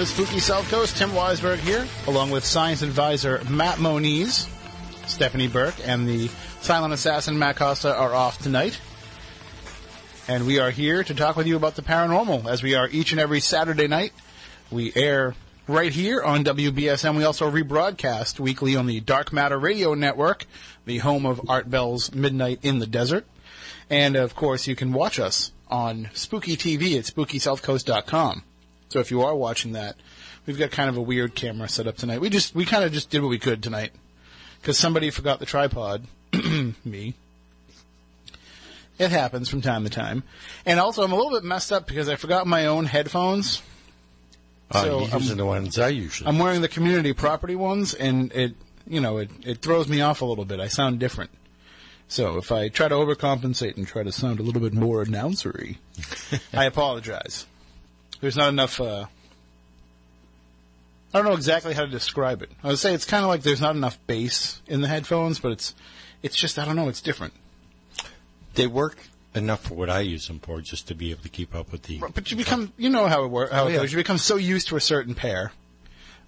To Spooky South Coast. Tim Weisberg here, along with science advisor Matt Moniz, Stephanie Burke, and the silent assassin Matt Costa are off tonight. And we are here to talk with you about the paranormal, as we are each and every Saturday night. We air right here on WBSM. We also rebroadcast weekly on the Dark Matter Radio Network, the home of Art Bell's Midnight in the Desert. And of course, you can watch us on Spooky TV at SpookySouthCoast.com. So if you are watching that, we've got kind of a weird camera set up tonight. We just we kind of just did what we could tonight because somebody forgot the tripod. Me. It happens from time to time, and also I'm a little bit messed up because I forgot my own headphones. Uh, So, you're using um, the ones I usually. I'm wearing the community property ones, and it you know it it throws me off a little bit. I sound different. So if I try to overcompensate and try to sound a little bit more announcery, I apologize. There's not enough. Uh, I don't know exactly how to describe it. I would say it's kind of like there's not enough bass in the headphones, but it's it's just I don't know. It's different. they work enough for what I use them for, just to be able to keep up with the. But you become, you know how it works, how Oh, it yeah. goes. You become so used to a certain pair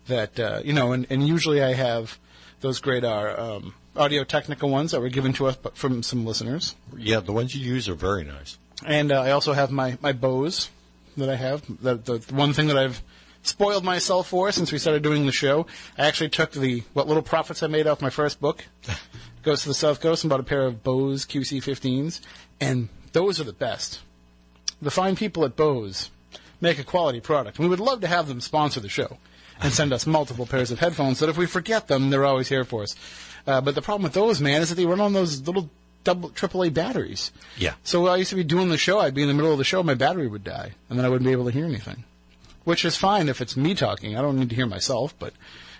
that uh, you know, and, and usually I have those great uh, um, audio technica ones that were given to us but from some listeners, Yeah, the ones you use are very nice. and uh, I also have my my Bose that I have. that the, one thing that I've spoiled myself for since we started doing the show, I actually took the what little profits I made off my first book. Goes to the South Coast and bought a pair of Bose QC15s, and those are the best. The fine people at Bose make a quality product. We would love to have them sponsor the show and send us multiple pairs of headphones so that if we forget them, they're always here for us. Uh, but the problem with those, man, is that they run on those little double AAA batteries. Yeah. So I used to be doing the show. I'd be in the middle of the show, my battery would die, and then I wouldn't be able to hear anything. Which is fine if it's me talking. I don't need to hear myself. But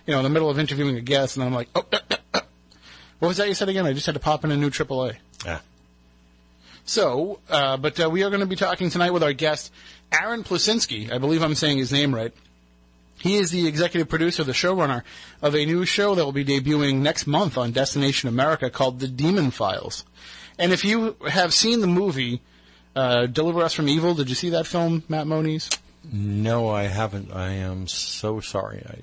you know, in the middle of interviewing a guest, and I'm like, oh, what was that you said again? I just had to pop in a new AAA. Ah, So, uh, but uh, we are going to be talking tonight with our guest, Aron Plusinski. I believe I'm saying his name right. He is the executive producer, the showrunner of a new show that will be debuting next month on Destination America called The Demon Files. And if you have seen the movie uh, Deliver Us from Evil, did you see that film, Matt Moniz? no, I haven't. I am so sorry. I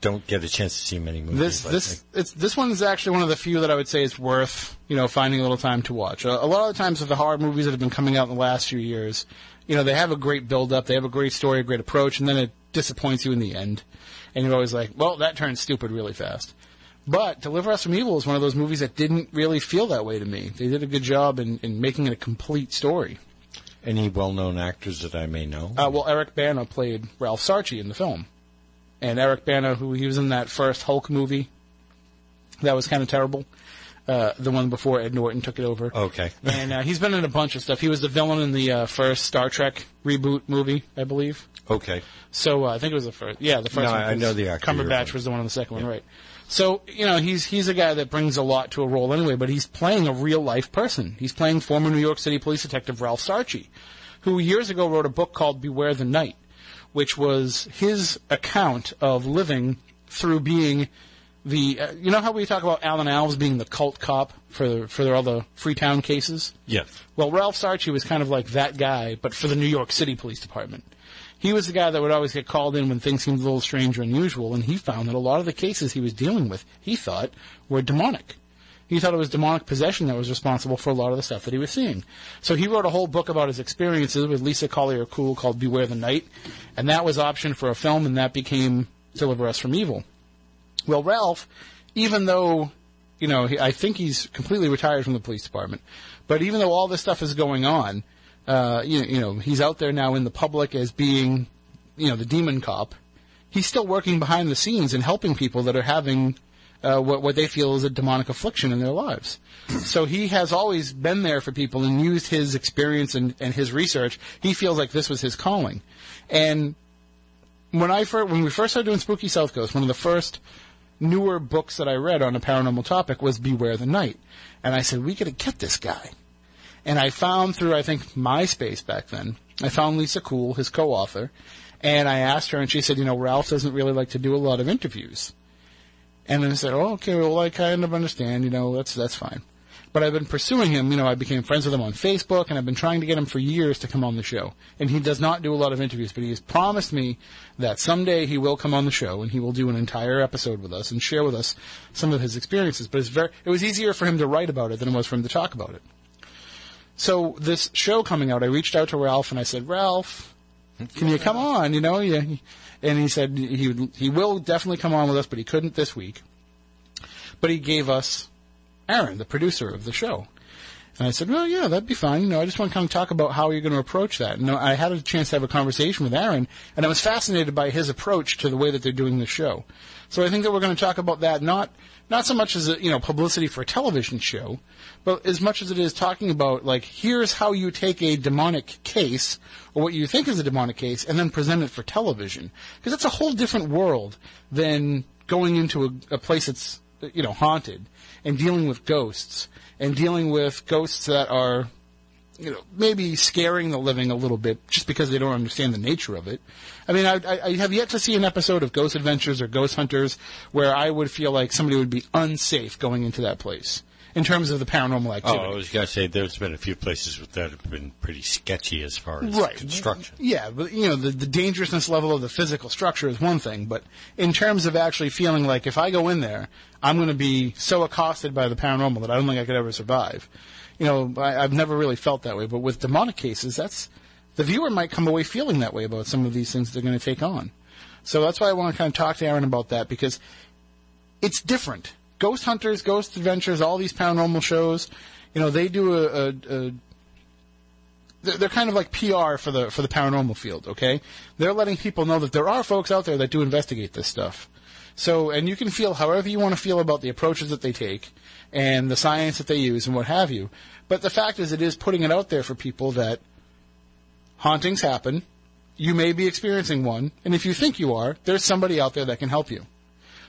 don't get a chance to see many movies. This this that. it's this one is actually one of the few that I would say is worth you know finding a little time to watch. A, a lot of the times with the horror movies that have been coming out in the last few years, you know they have a great build up, they have a great story, a great approach, and then it disappoints you in the end, and you're always like, well, that turned stupid really fast. But Deliver Us from Evil is one of those movies that didn't really feel that way to me. They did a good job in, in making it a complete story. Any well-known actors that I may know? Uh, well, Eric Bana played Ralph Sarchie in the film, and Eric Bana, who he was in that first Hulk movie, that was kind of terrible. Uh, the one before Ed Norton took it over. okay. And uh, he's been in a bunch of stuff. He was the villain in the uh, first Star Trek reboot movie, I believe. okay. So uh, I think it was the first. Yeah, the first No, one. I know the actor Cumberbatch was the one in the second one, right? So you know he's he's a guy that brings a lot to a role anyway, but he's playing a real life person. He's playing former New York City police detective Ralph Sarchie, who years ago wrote a book called Beware the Night, which was his account of living through being the. Uh, you know how we talk about Alan Alves being the cult cop for for all the Freetown cases. Yes. Well, Ralph Sarchie was kind of like that guy, but for the New York City Police Department. He was the guy that would always get called in when things seemed a little strange or unusual, and he found that a lot of the cases he was dealing with, he thought, were demonic. He thought it was demonic possession that was responsible for a lot of the stuff that he was seeing. So he wrote a whole book about his experiences with Lisa Collier Cool called Beware the Night, and that was optioned for a film, and that became Deliver Us from Evil. Well, Ralph, even though, you know, I think he's completely retired from the police department, but even though all this stuff is going on, uh, you, you know, he's out there now in the public as being, you know, the demon cop. He's still working behind the scenes and helping people that are having uh, what, what they feel is a demonic affliction in their lives. So he has always been there for people and used his experience and, and his research. He feels like this was his calling. And when I first, when we first started doing Spooky South Coast, one of the first newer books that I read on a paranormal topic was Beware the Night. And I said, we got to get this guy. And I found through, I think, MySpace back then, I found Lisa Cool, his co-author, and I asked her, and she said, you know, Ralph doesn't really like to do a lot of interviews. And then I said, oh, okay, well, I kind of understand, you know, that's, that's fine. But I've been pursuing him. You know, I became friends with him on Facebook, and I've been trying to get him for years to come on the show. And he does not do a lot of interviews, but he has promised me that someday he will come on the show and he will do an entire episode with us and share with us some of his experiences. But it's very, it was easier for him to write about it than it was for him to talk about it. So this show coming out, I reached out to Ralph and I said, Ralph, can you come on? You know, yeah. And he said he he will definitely come on with us, but he couldn't this week. But he gave us Aron, the producer of the show. And I said, well, yeah, that'd be fine. You know, I just want to kind of talk about how you're going to approach that. And I had a chance to have a conversation with Aron, and I was fascinated by his approach to the way that they're doing the show. So I think that we're going to talk about that not not so much as a, you know publicity for a television show, but as much as it is talking about like here's how you take a demonic case or what you think is a demonic case and then present it for television because it's a whole different world than going into a, a place that's you know haunted and dealing with ghosts and dealing with ghosts that are you know, maybe scaring the living a little bit just because they don't understand the nature of it. I mean, I, I, have yet to see an episode of Ghost Adventures or Ghost Hunters where I would feel like somebody would be unsafe going into that place in terms of the paranormal oh, activity. Oh, I was going to say there's been a few places that have been pretty sketchy as far as right. construction. Yeah, but you know, the, the dangerousness level of the physical structure is one thing, but in terms of actually feeling like if I go in there, I'm going to be so accosted by the paranormal that I don't think I could ever survive you know, I, I've never really felt that way. But with demonic cases, that's the viewer might come away feeling that way about some of these things they're going to take on. So that's why I want to kind of talk to Aron about that because it's different. Ghost Hunters, Ghost Adventures, all these paranormal shows, you know, they do a, a, a they're kind of like PR for the for the paranormal field. Okay, they're letting people know that there are folks out there that do investigate this stuff. So, and you can feel however you want to feel about the approaches that they take and the science that they use and what have you. But the fact is, it is putting it out there for people that hauntings happen. You may be experiencing one, and if you think you are, there's somebody out there that can help you.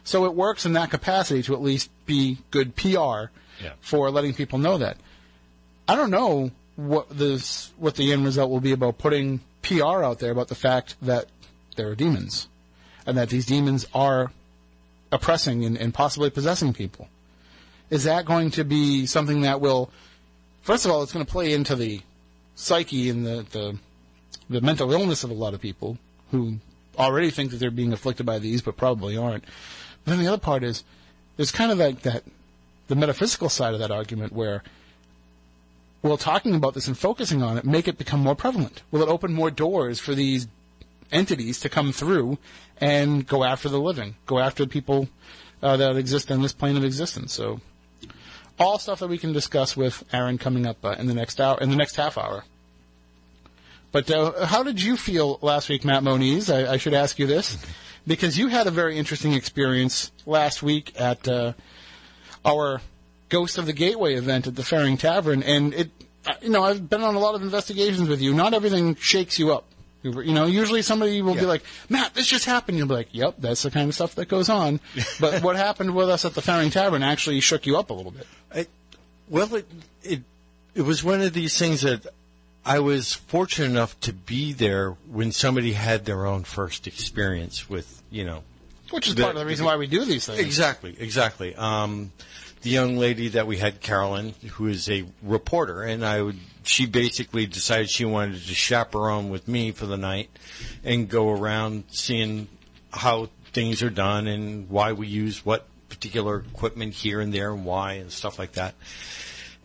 So it works in that capacity to at least be good PR yeah. for letting people know that. I don't know what this what the end result will be about putting PR out there about the fact that there are demons and that these demons are oppressing and, and possibly possessing people is that going to be something that will, first of all, it's going to play into the psyche and the, the, the mental illness of a lot of people who already think that they're being afflicted by these, but probably aren't. But then the other part is, there's kind of like that, the metaphysical side of that argument where, well, talking about this and focusing on it, make it become more prevalent? Will it open more doors for these entities to come through and go after the living, go after the people uh, that exist in this plane of existence? So all stuff that we can discuss with Aron coming up uh, in the next hour, in the next half hour. But uh, how did you feel last week, Matt Moniz? I, I, should ask you this because you had a very interesting experience last week at uh, our Ghost of the Gateway event at the Fearing Tavern, and it. Uh, you know, I've been on a lot of investigations with you. Not everything shakes you up. You know, usually somebody will yeah. be like, Matt, this just happened. You'll be like, yep, that's the kind of stuff that goes on. but what happened with us at the Fearing Tavern actually shook you up a little bit. I, well, it, it, it was one of these things that I was fortunate enough to be there when somebody had their own first experience with, you know. Which is the, part of the reason why we do these things. Exactly, exactly. Um, the young lady that we had, Carolyn, who is a reporter, and I would, she basically decided she wanted to chaperone with me for the night and go around seeing how things are done and why we use what particular equipment here and there and why and stuff like that.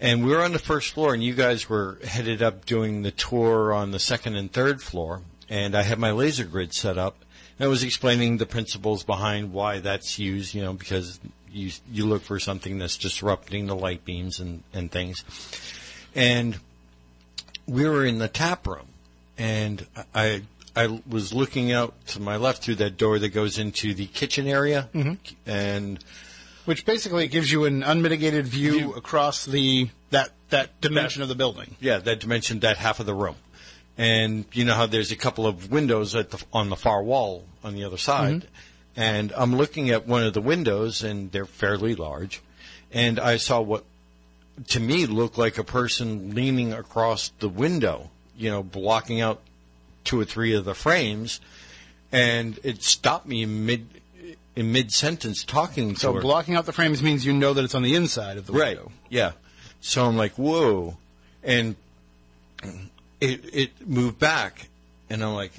And we were on the first floor, and you guys were headed up doing the tour on the second and third floor. And I had my laser grid set up. And I was explaining the principles behind why that's used, you know, because you you look for something that's disrupting the light beams and, and things. And we were in the tap room, and I I was looking out to my left through that door that goes into the kitchen area, mm-hmm. and which basically gives you an unmitigated view, view. across the that that dimension that, of the building. Yeah, that dimension, that half of the room. And you know how there's a couple of windows at the, on the far wall on the other side. Mm-hmm. And I'm looking at one of the windows, and they're fairly large. And I saw what, to me, looked like a person leaning across the window, you know, blocking out two or three of the frames, and it stopped me mid in mid sentence talking so to her. blocking out the frames means you know that it's on the inside of the right. window. Yeah. So I'm like, whoa. And it, it moved back. And I'm like,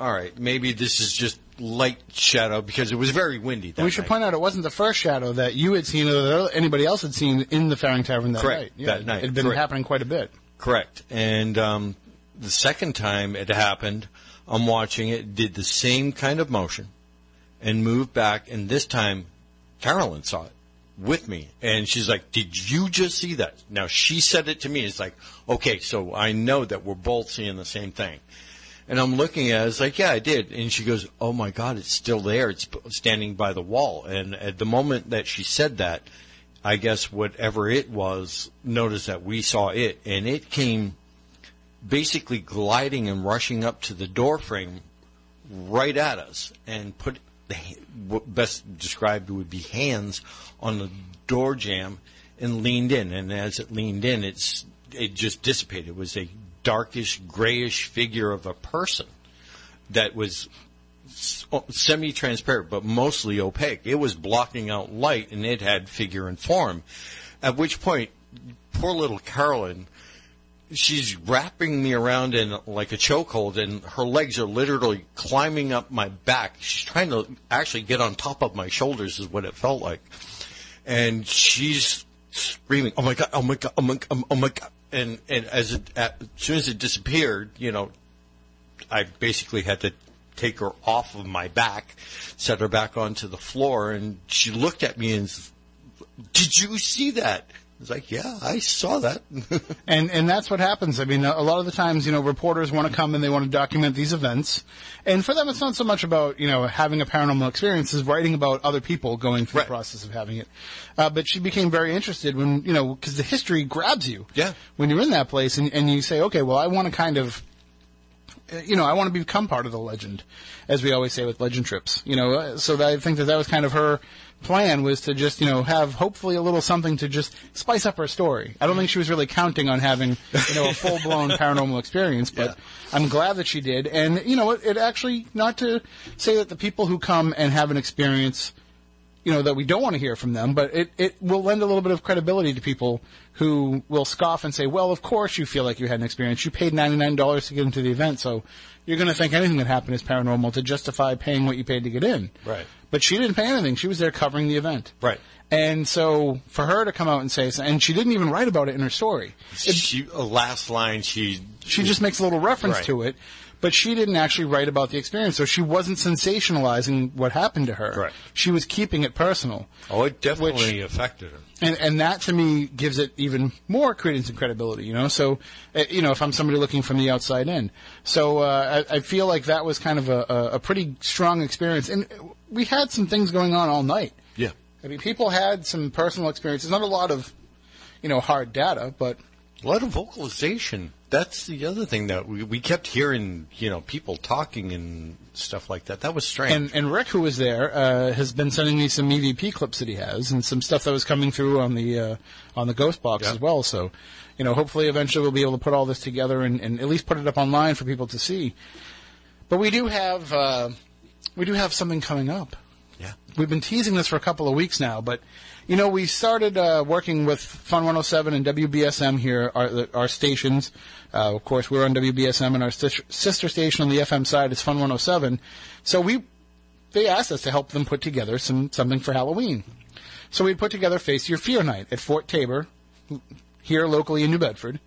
all right, maybe this is just light shadow because it was very windy that we should night. point out it wasn't the first shadow that you had seen or that anybody else had seen in the Fearing Tavern that Correct, night. Yeah, that it- night, It had been correct. happening quite a bit. Correct. And um, the second time it happened, I'm watching it, did the same kind of motion and moved back. And this time, Carolyn saw it with me. And she's like, Did you just see that? Now, she said it to me. It's like, okay, so I know that we're both seeing the same thing. And I'm looking at it, it's like, yeah, I did. And she goes, oh my God, it's still there. It's standing by the wall. And at the moment that she said that, I guess whatever it was noticed that we saw it. And it came basically gliding and rushing up to the door frame right at us and put what best described would be hands on the door jamb and leaned in. And as it leaned in, it's it just dissipated. It was a darkish, grayish figure of a person that was semi-transparent, but mostly opaque. It was blocking out light, and it had figure and form. At which point, poor little Carolyn she's wrapping me around in like a chokehold and her legs are literally climbing up my back. She's trying to actually get on top of my shoulders is what it felt like. And she's screaming, "Oh my god! Oh my god! Oh my god! Oh my god!" And and as it as soon as it disappeared, you know, I basically had to take her off of my back, set her back onto the floor, and she looked at me and, "Did you see that?" I was like, "Yeah, I saw that." And and that's what happens. I mean, a lot of the times, you know, reporters want to come and they want to document these events, and for them, it's not so much about you know having a paranormal experience as writing about other people going through Right. the process of having it. Uh, but she became very interested when you know because the history grabs you. Yeah. When you're in that place and and you say, okay, well, I want to kind of uh, you know, I want to become part of the legend, as we always say with legend trips. You know, uh, so that I think that that was kind of her plan was to just you know have hopefully a little something to just spice up her story. I don't think she was really counting on having you know a full blown paranormal experience, but Yeah. I'm glad that she did. And you know, it, it actually not to say that the people who come and have an experience you know, that we don't want to hear from them, but it, it will lend a little bit of credibility to people who will scoff and say, well, of course you feel like you had an experience. You paid $99 to get into the event, so you're going to think anything that happened is paranormal to justify paying what you paid to get in. Right. But she didn't pay anything. She was there covering the event. Right. And so for her to come out and say, something and she didn't even write about it in her story. It- she a last line she she just makes a little reference Right. to it, but she didn't actually write about the experience. So she wasn't sensationalizing what happened to her. Right. She was keeping it personal. oh it definitely affected her And and that to me gives it even more credence and credibility, you know. So, uh, you know, if I'm somebody looking from the outside in, so uh, I, I feel like that was kind of a, a, a pretty strong experience, and we had some things going on all night. yeah I mean, people had some personal experiences, not a lot of, you know, hard data, but a lot of vocalization that's the other thing that we, we kept hearing you know people talking and stuff like that that was strange and and Rick, who was there, uh, has been sending me some EVP clips that he has, and some stuff that was coming through on the uh, on the Ghost Box Yeah. as well. So, you know, hopefully, eventually, we'll be able to put all this together and, and at least put it up online for people to see. But we do have uh, we do have something coming up. yeah We've been teasing this for a couple of weeks now, but you know, we started uh, working with Fun 107 and WBSM here, our, our stations. Uh, of course, we're on WBSM, and our sister, station on the FM side is Fun 107. So we, they asked us to help them put together some something for Halloween. So we put together Face Your Fear Night at Fort Taber, here locally in New Bedford,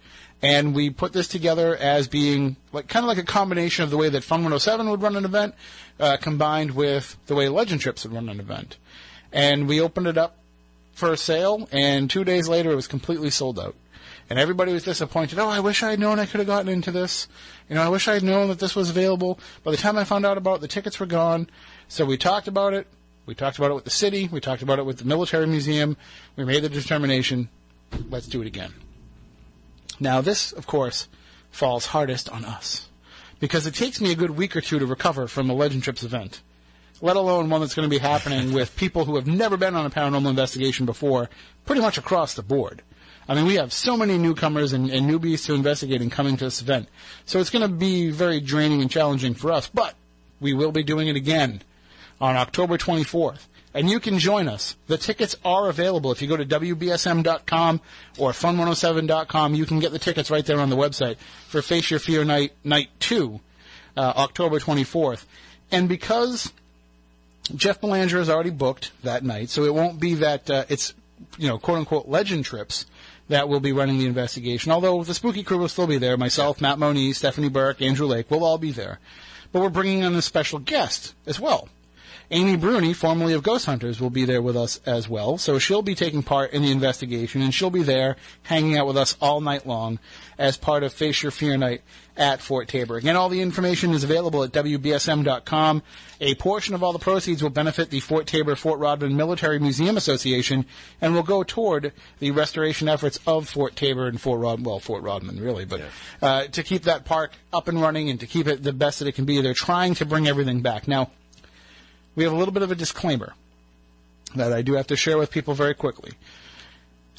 and we put this together as being like kind of like a combination of the way that Fun 107 would run an event, uh, combined with the way Legend Trips would run an event. And we opened it up for sale, and two days later it was completely sold out. And everybody was disappointed. Oh, I wish I had known I could have gotten into this. You know, I wish I had known that this was available. By the time I found out about it, the tickets were gone. So we talked about it. We talked about it with the city. We talked about it with the military museum. We made the determination. Let's do it again. Now, this, of course, falls hardest on us because it takes me a good week or two to recover from a Legend Trips event, let alone one that's going to be happening with people who have never been on a paranormal investigation before, pretty much across the board. I mean, we have so many newcomers and, and newbies to investigating coming to this event, so it's going to be very draining and challenging for us. But we will be doing it again on October 24th and you can join us. The tickets are available. If you go to WBSM.com or Fun107.com, you can get the tickets right there on the website for Face Your Fear Night, Night 2, uh, October 24th. And because Jeff Belanger is already booked that night, so it won't be that uh, it's, you know, quote unquote legend trips that will be running the investigation. Although the spooky crew will still be there. Myself, Matt Moniz, Stephanie Burke, Andrew Lake, we'll all be there. But we're bringing in a special guest as well. Amy Bruni, formerly of Ghost Hunters, will be there with us as well. So she'll be taking part in the investigation, and she'll be there hanging out with us all night long as part of Face Your Fear Night at Fort Taber. Again, all the information is available at WBSM.com. A portion of all the proceeds will benefit the Fort Taber Fort Rodman Military Museum Association and will go toward the restoration efforts of Fort Taber and Fort Rod, well, Fort Rodman really, but uh, to keep that park up and running and to keep it the best that it can be. They're trying to bring everything back. Now, we have a little bit of a disclaimer that I do have to share with people very quickly.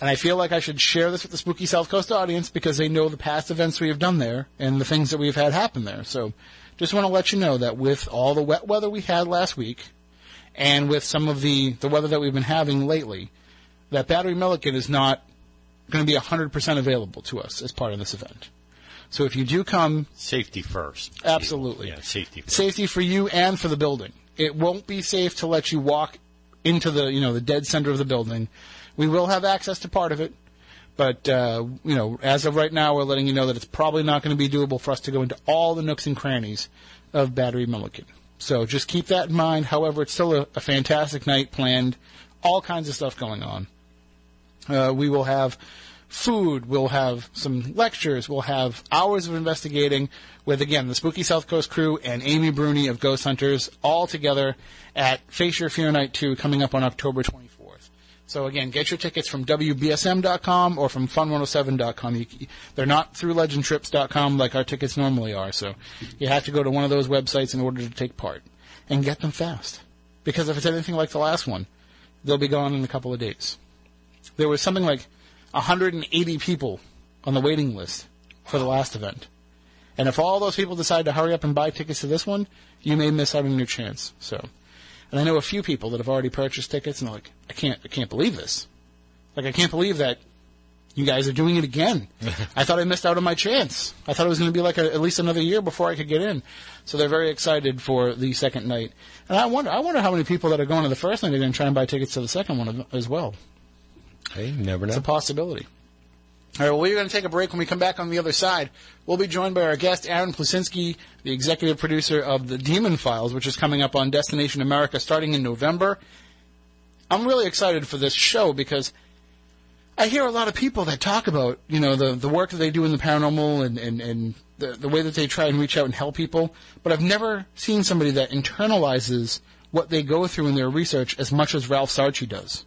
And I feel like I should share this with the Spooky South Coast audience because they know the past events we have done there and the things that we've had happen there. So just want to let you know that with all the wet weather we had last week and with some of the, the weather that we've been having lately, that Battery Milliken is not going to be 100% available to us as part of this event. So if you do come, Safety first. Absolutely. Yeah, safety first. safety for you and for the building. It won't be safe to let you walk into the you know the dead center of the building. We will have access to part of it, but uh, you know as of right now, we're letting you know that it's probably not going to be doable for us to go into all the nooks and crannies of Battery Milliken. So just keep that in mind. However, it's still a, a fantastic night planned. All kinds of stuff going on. Uh, we will have food. We'll have some lectures. We'll have hours of investigating with, again, the Spooky South Coast crew and Amy Bruni of Ghost Hunters all together at Face Your Fear Night 2 coming up on October 24th. So again, get your tickets from WBSM.com or from Fun107.com. You, they're not through LegendTrips.com like our tickets normally are, so you have to go to one of those websites in order to take part. And get them fast. Because if it's anything like the last one, they'll be gone in a couple of days. There was something like 180 people on the waiting list for the last event. And if all those people decide to hurry up and buy tickets to this one, you may miss out on your chance. So, and I know a few people that have already purchased tickets and they're like, I can't, I can't believe this. Like, I can't believe that you guys are doing it again. I thought I missed out on my chance. I thought it was going to be like a, at least another year before I could get in. So they're very excited for the second night. And I wonder, I wonder how many people that are going to the first night are going to try and buy tickets to the second one as well. Hey, never know. It's a possibility. All right, well, we're going to take a break. When we come back on the other side, we'll be joined by our guest, Aron Plusinski, the executive producer of The Demon Files, which is coming up on Destination America starting in November. I'm really excited for this show because I hear a lot of people that talk about, you know, the, the work that they do in the paranormal and, and, and the, the way that they try and reach out and help people, but I've never seen somebody that internalizes what they go through in their research as much as Ralph Sarchie does.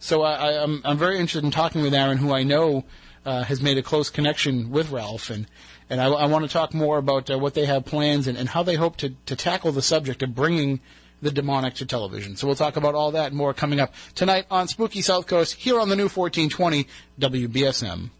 So I, I, I'm I'm very interested in talking with Aron, who I know uh, has made a close connection with Ralph, and and I, I want to talk more about uh, what they have plans and, and how they hope to to tackle the subject of bringing the demonic to television. So we'll talk about all that and more coming up tonight on Spooky South Coast here on the new 1420 WBSM.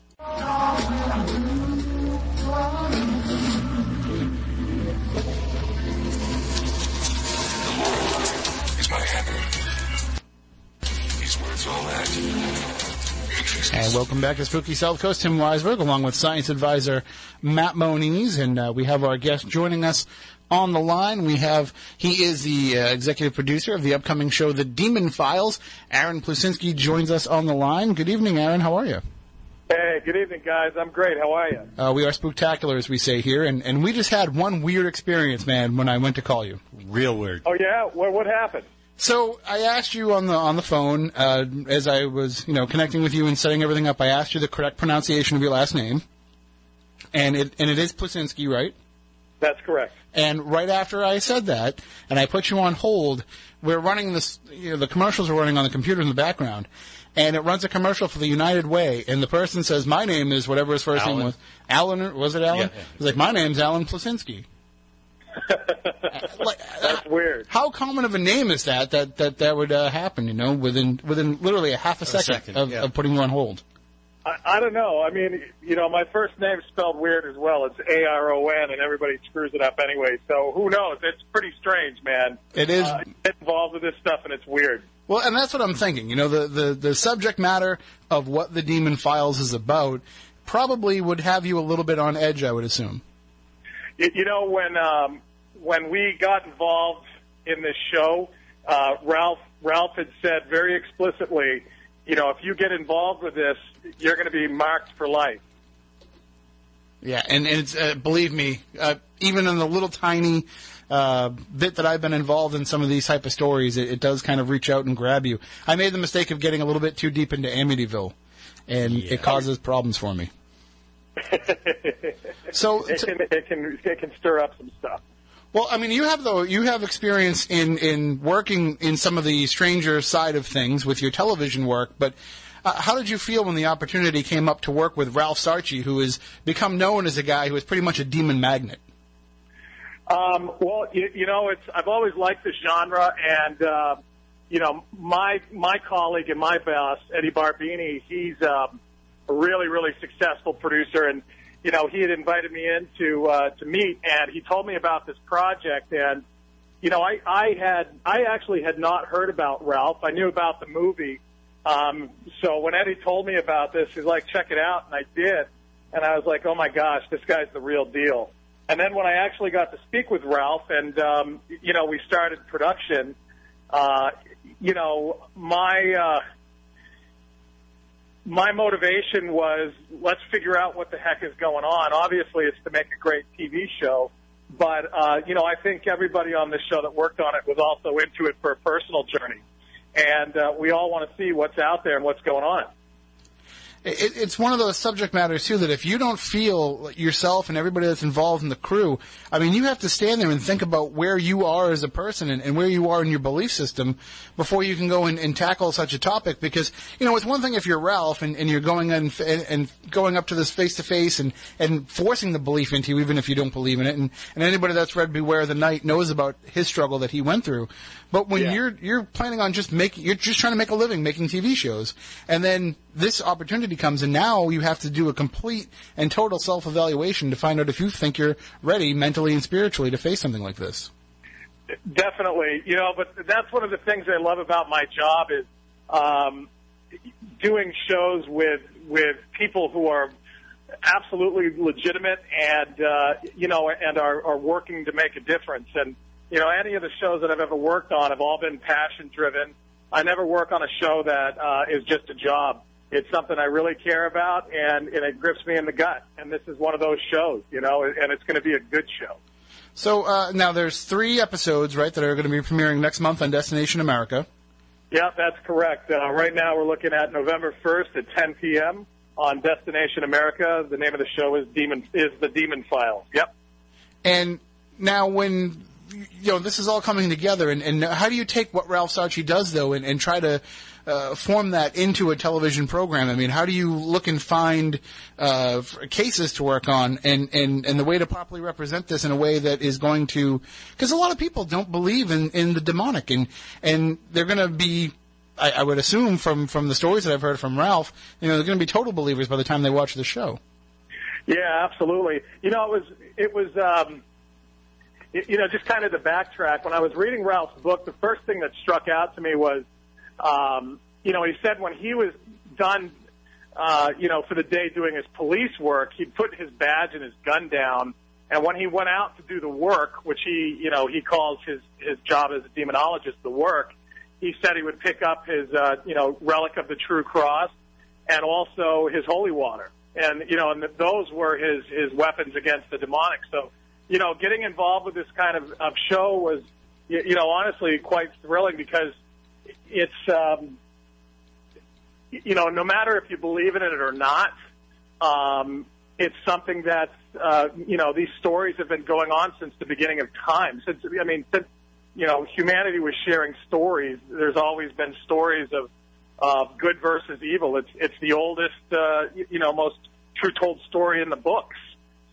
And welcome back to Spooky South Coast. Tim Weisberg, along with science advisor Matt Moniz, and uh, we have our guest joining us on the line. We have he is the uh, executive producer of the upcoming show, The Demon Files. Aron Plusinski joins us on the line. Good evening, Aron. How are you? Hey, good evening, guys. I'm great. How are you? Uh, we are spectacular, as we say here, and, and we just had one weird experience, man, when I went to call you. Real weird. Oh yeah, what what happened? So I asked you on the on the phone uh, as I was, you know, connecting with you and setting everything up. I asked you the correct pronunciation of your last name, and it and it is Plusinski, right? That's correct. And right after I said that, and I put you on hold, we're running this. You know, the commercials are running on the computer in the background, and it runs a commercial for the United Way, and the person says, "My name is whatever his first name was, Alan. Was it Alan?" Yeah, yeah. He's like, "My name's Alan Plusinski." like, That's weird. How common of a name is that that that, that would uh, happen? You know, within within literally a half a second, second, of, yeah. of putting you on hold. I, I don't know. I mean, you know, my first name's spelled weird as well. It's A R O N, and everybody screws it up anyway. So who knows? It's pretty strange, man. It is. Uh, you get involved with this stuff, and it's weird. Well, and that's what I'm thinking. You know, the, the, the subject matter of what the Demon Files is about probably would have you a little bit on edge, I would assume. You, you know, when um, when we got involved in this show, uh, Ralph Ralph had said very explicitly, you know, if you get involved with this, you're going to be marked for life. Yeah, and, and it's, uh, believe me, uh, even in the little tiny uh, bit that I've been involved in some of these type of stories, it, it does kind of reach out and grab you. I made the mistake of getting a little bit too deep into Amityville, and it causes problems for me. So, It can it can it can stir up some stuff. well, I mean, you have though you have experience in in working in some of the stranger side of things with your television work, but. Uh, how did you feel when the opportunity came up to work with Ralph Sarchie, who has become known as a guy who is pretty much a demon magnet? Um, well, you, you know, it's I've always liked the genre, and uh, you know, my my colleague and my boss, Eddie Barbini, he's um, really really successful producer, and you know, he had invited me in to uh, to meet, and he told me about this project, and you know, I I had I actually had not heard about Ralph. I knew about the movie. Um, so when Eddie told me about this, he's like, check it out, and I did, and I was like, oh my gosh, this guy's the real deal. And then when I actually got to speak with Ralph, and um, you know, we started production. Uh, you know, my uh, my motivation was let's figure out what the heck is going on. Obviously, it's to make a great TV show, but uh, you know, I think everybody on this show that worked on it was also into it for a personal journey, and uh, we all want to see what's out there and what's going on. It, it's one of those subject matters too that if you don't feel yourself and everybody that's involved in the crew, I mean, you have to stand there and think about where you are as a person and, and where you are in your belief system before you can go and, and tackle such a topic. Because you know, it's one thing if you're Ralph and, and you're going and, and, going up to this face to face and and forcing the belief into you, even if you don't believe in it. And, and anybody that's read Beware the Night knows about his struggle that he went through. But when Yeah. you're you're planning on just making, you're just trying to make a living making TV shows, and then this opportunity comes, and now you have to do a complete and total self evaluation to find out if you think you're ready mentally and spiritually to face something like this. Definitely, you know, but that's one of the things I love about my job is um, doing shows with with people who are absolutely legitimate and uh, you know and are, are working to make a difference. And you know, any of the shows that I've ever worked on have all been passion driven. I never work on a show that uh, is just a job. It's something I really care about, and, and it grips me in the gut. And this is one of those shows, you know, and it's going to be a good show. So uh, now there's three episodes, right, that are going to be premiering next month on Destination America. Yeah, that's correct. Uh, right now, we're looking at November 1st at 10 p.m. on Destination America. The name of the show is Demon is the Demon Files. Yep. And now, when you know this is all coming together, and, and how do you take what Ralph Sarchie does, though, and, and try to uh, form that into a television program? I mean, how do you look and find uh, cases to work on, and, and, and the way to properly represent this in a way that is going to? Because a lot of people don't believe in, in the demonic, and and they're going to be. I, I would assume from, from the stories that I've heard from Ralph, you know, they're going to be total believers by the time they watch the show. Yeah, absolutely. You know, it was it was um, you know just kind of to backtrack. When I was reading Ralph's book, the first thing that struck out to me was, um, you know, he said when he was done, uh, you know, for the day doing his police work, he'd put his badge and his gun down, and when he went out to do the work, which he, you know, he calls his his job as a demonologist the work, he said he would pick up his, uh, you know, relic of the true cross, and also his holy water, and you know, and those were his his weapons against the demonic. So, you know, getting involved with this kind of, of show was, you, you know, honestly quite thrilling because it's, um, you know, no matter if you believe in it or not, um, it's something that uh, you know these stories have been going on since the beginning of time. Since I mean, since you know humanity was sharing stories, there's always been stories of of good versus evil. It's it's the oldest, uh, you know, most true told story in the books.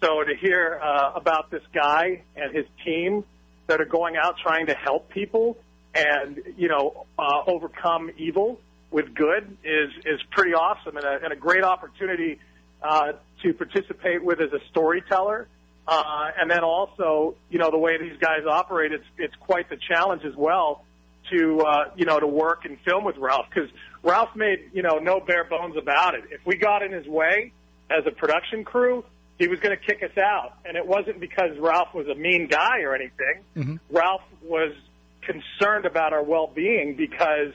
So to hear uh, about this guy and his team that are going out trying to help people and you know uh, overcome evil with good is is pretty awesome and a, and a great opportunity uh, to participate with as a storyteller. Uh, and then also, you know, the way these guys operate, it's it's quite the challenge as well to uh, you know to work and film with Ralph because Ralph made you know no bare bones about it. If we got in his way as a production crew, he was going to kick us out, and it wasn't because Ralph was a mean guy or anything. Mm-hmm. Ralph was concerned about our well-being because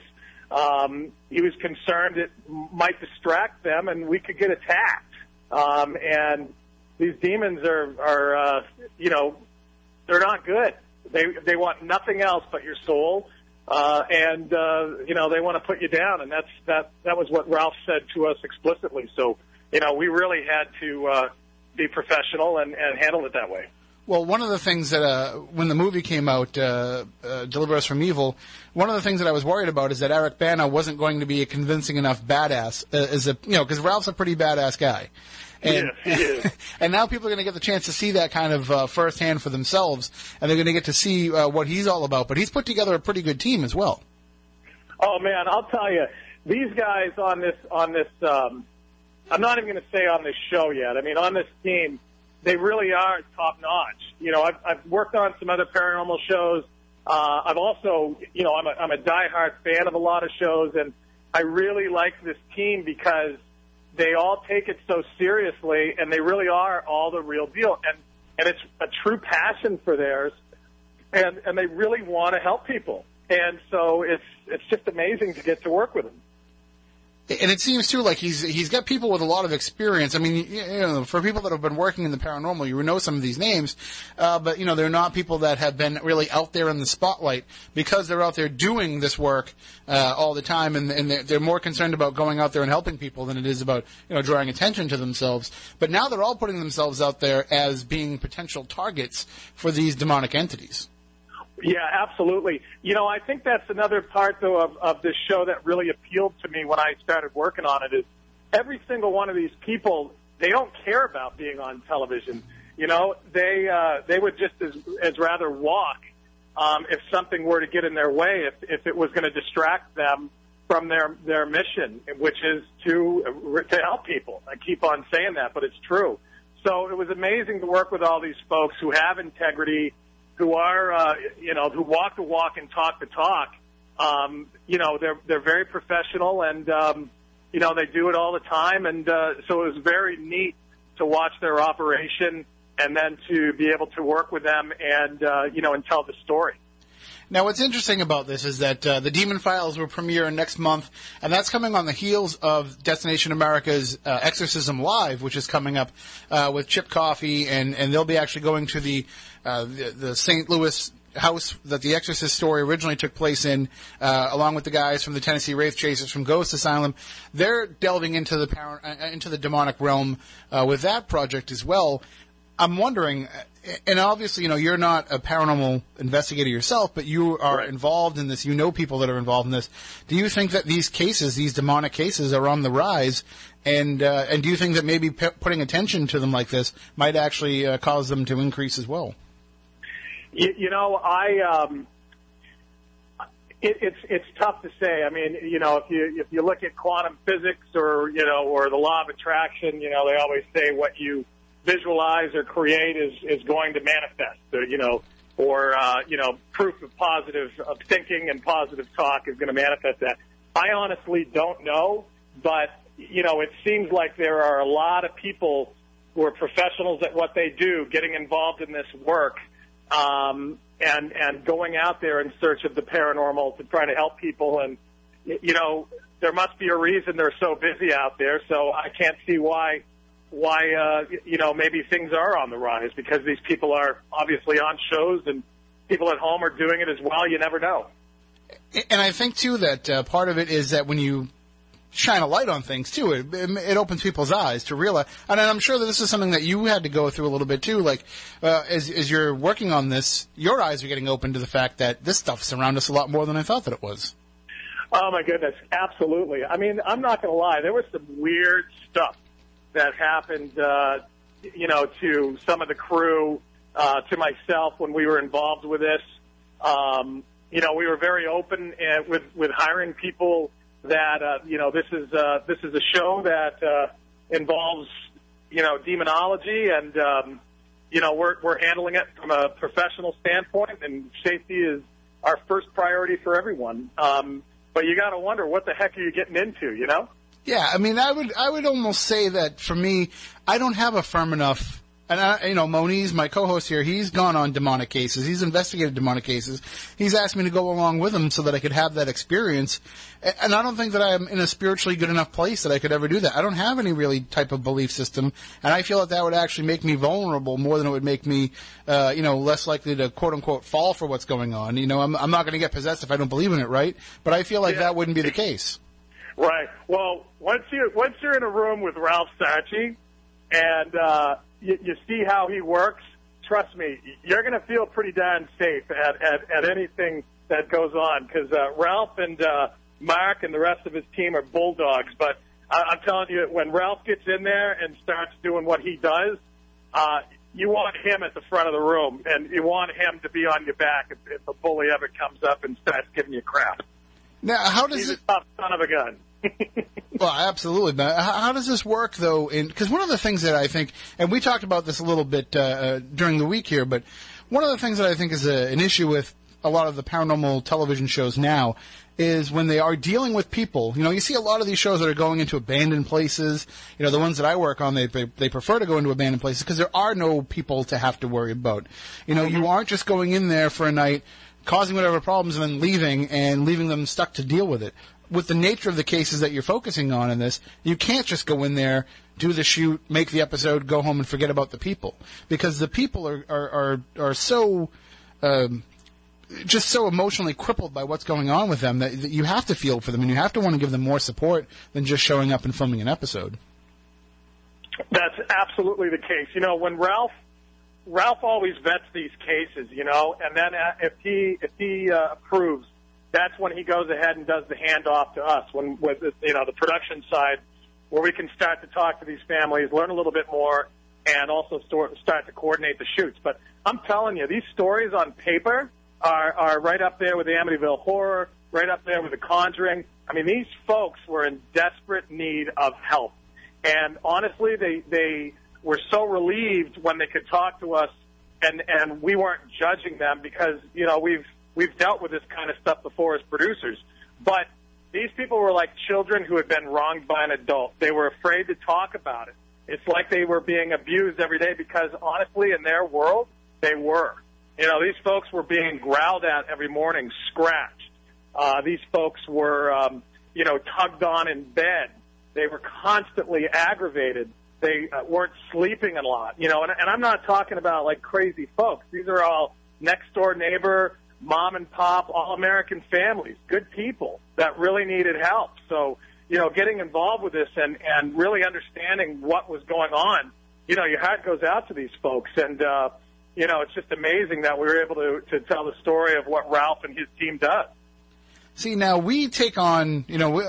um, he was concerned it might distract them and we could get attacked. Um, and these demons are, are uh, you know, they're not good. They they want nothing else but your soul, uh, and uh, you know they want to put you down. And that's that that was what Ralph said to us explicitly. So you know we really had to uh, be professional and, and handle it that way. Well, one of the things that uh, when the movie came out, uh, uh, Deliver Us from Evil, one of the things that I was worried about is that Eric Bana wasn't going to be a convincing enough badass uh, as a you know because Ralph's a pretty badass guy. And, Yes, he is. and now people are going to get the chance to see that kind of uh, firsthand for themselves, and they're going to get to see uh, what he's all about. But he's put together a pretty good team as well. Oh man, I'll tell you, these guys on this on this. Um, I'm not even going to say on this show yet. I mean, on this team, they really are top notch. You know, I've, I've worked on some other paranormal shows. Uh, I've also, you know, I'm a, I'm a diehard fan of a lot of shows, and I really like this team because they all take it so seriously, and they really are all the real deal, and and it's a true passion for theirs, and and they really want to help people, and so it's it's just amazing to get to work with them. And it seems too like he's he's got people with a lot of experience. I mean, you, know, for people that have been working in the paranormal, you know some of these names, uh, but you know they're not people that have been really out there in the spotlight because they're out there doing this work uh, all the time, and, and they're, they're more concerned about going out there and helping people than it is about you know drawing attention to themselves. But now they're all putting themselves out there as being potential targets for these demonic entities. Yeah, absolutely. You know, I think that's another part though of, of this show that really appealed to me when I started working on it is every single one of these people, they don't care about being on television. You know, they uh, they would just as as rather walk um, if something were to get in their way, if if it was going to distract them from their their mission, which is to to help people. I keep on saying that, but it's true. So it was amazing to work with all these folks who have integrity, who are uh, you know who walk the walk and talk the talk. Um, you know they're they're very professional and um, you know they do it all the time, and uh, so it was very neat to watch their operation and then to be able to work with them and uh, you know and tell the story. Now, what's interesting about this is that uh, the Demon Files will premiere next month, and that's coming on the heels of Destination America's uh, Exorcism Live, which is coming up uh, with Chip Coffey, and, and they'll be actually going to the uh, the, the St. Louis house that the Exorcist story originally took place in, uh, along with the guys from the Tennessee Wraith Chasers from Ghost Asylum. They're delving into the power, uh, into the demonic realm uh, with that project as well. I'm wondering, and obviously, you know, you're not a paranormal investigator yourself, but you are Right. involved in this. You know people that are involved in this. Do you think that these cases, these demonic cases, are on the rise? And uh, and do you think that maybe p- putting attention to them like this might actually uh, cause them to increase as well? You, you know, I um, it, it's it's tough to say. I mean, you know, if you if you look at quantum physics or you know or the law of attraction, you know, they always say what you visualize or create is is going to manifest. Or, you know, or uh, you know, proof of positive of thinking and positive talk is going to manifest that. I honestly don't know, but you know, it seems like there are a lot of people who are professionals at what they do, getting involved in this work, um, and and going out there in search of the paranormal to try to help people. And you know, there must be a reason they're so busy out there. So I can't see why why uh, you know maybe things are on the rise because these people are obviously on shows and people at home are doing it as well. You never know. And I think too that uh, part of it is that when you shine a light on things too, it, it opens people's eyes to realize. And I'm sure that this is something that you had to go through a little bit too. Like uh, as as you're working on this, your eyes are getting open to the fact that this stuff's around us a lot more than I thought that it was. Oh my goodness, absolutely. I mean, I'm not going to lie. There was some weird stuff that happened, uh, you know, to some of the crew, uh, to myself when we were involved with this. Um, you know, we were very open uh, with with hiring people that uh, you know this is uh, this is a show that uh, involves you know demonology, and um, you know we're we're handling it from a professional standpoint, and safety is our first priority for everyone. Um, but you got to wonder what the heck are you getting into, you know? Yeah, I mean, I would I would almost say that for me, I don't have a firm enough. And I, you know, Moniz, my co-host here, he's gone on demonic cases. He's investigated demonic cases. He's asked me to go along with him so that I could have that experience. And I don't think that I'm in a spiritually good enough place that I could ever do that. I don't have any really type of belief system, and I feel that that would actually make me vulnerable more than it would make me, uh, you know, less likely to quote unquote fall for what's going on. You know, I'm, I'm not going to get possessed if I don't believe in it, right? But I feel like Yeah. that wouldn't be the case. Right. Well, once you once you're in a room with Ralph Sarchie, and uh, you, you see how he works, trust me, you're going to feel pretty darn safe at at, at anything that goes on because uh, Ralph and uh, Mark and the rest of his team are bulldogs. But I, I'm telling you, when Ralph gets in there and starts doing what he does, uh, you want him at the front of the room, and you want him to be on your back if, if a bully ever comes up and starts giving you crap. Now, how does He's it? a tough son of a gun. Well, absolutely. But how, does this work, though? Because one of the things that I think, and we talked about this a little bit uh, uh, during the week here, but one of the things that I think is a, an issue with a lot of the paranormal television shows now is when they are dealing with people. You know, you see a lot of these shows that are going into abandoned places. You know, the ones that I work on, they they, they prefer to go into abandoned places because there are no people to have to worry about. You know, you aren't just going in there for a night, causing whatever problems, and then leaving and leaving them stuck to deal with it with the nature of the cases that you're focusing on in this, you can't just go in there, do the shoot, make the episode, go home and forget about the people because the people are are are, are so. Um, just so emotionally crippled by what's going on with them that, that you have to feel for them and you have to want to give them more support than just showing up and filming an episode. That's absolutely the case. You know, when Ralph Ralph always vets these cases, you know, and then uh, if he if he uh, approves, that's when he goes ahead and does the handoff to us when with you know the production side, where we can start to talk to these families, learn a little bit more, and also start to coordinate the shoots. But I'm telling you, these stories on paper are are right up there with the Amityville Horror, right up there with the Conjuring. I mean, these folks were in desperate need of help. And honestly, they they were so relieved when they could talk to us, and and we weren't judging them because you know we've we've dealt with this kind of stuff before as producers. But these people were like children who had been wronged by an adult. They were afraid to talk about it. It's like they were being abused every day because honestly, in their world, they were. You know, these folks were being growled at every morning, scratched. Uh, these folks were, um, you know, tugged on in bed. They were constantly aggravated. They uh, weren't sleeping a lot, you know, and, and I'm not talking about like crazy folks. These are all next door neighbor, mom and pop, all American families, good people that really needed help. So, you know, getting involved with this and, and really understanding what was going on, you know, your heart goes out to these folks. And, uh, you know, it's just amazing that we were able to, to tell the story of what Ralph and his team does. See, now we take on, you know, we,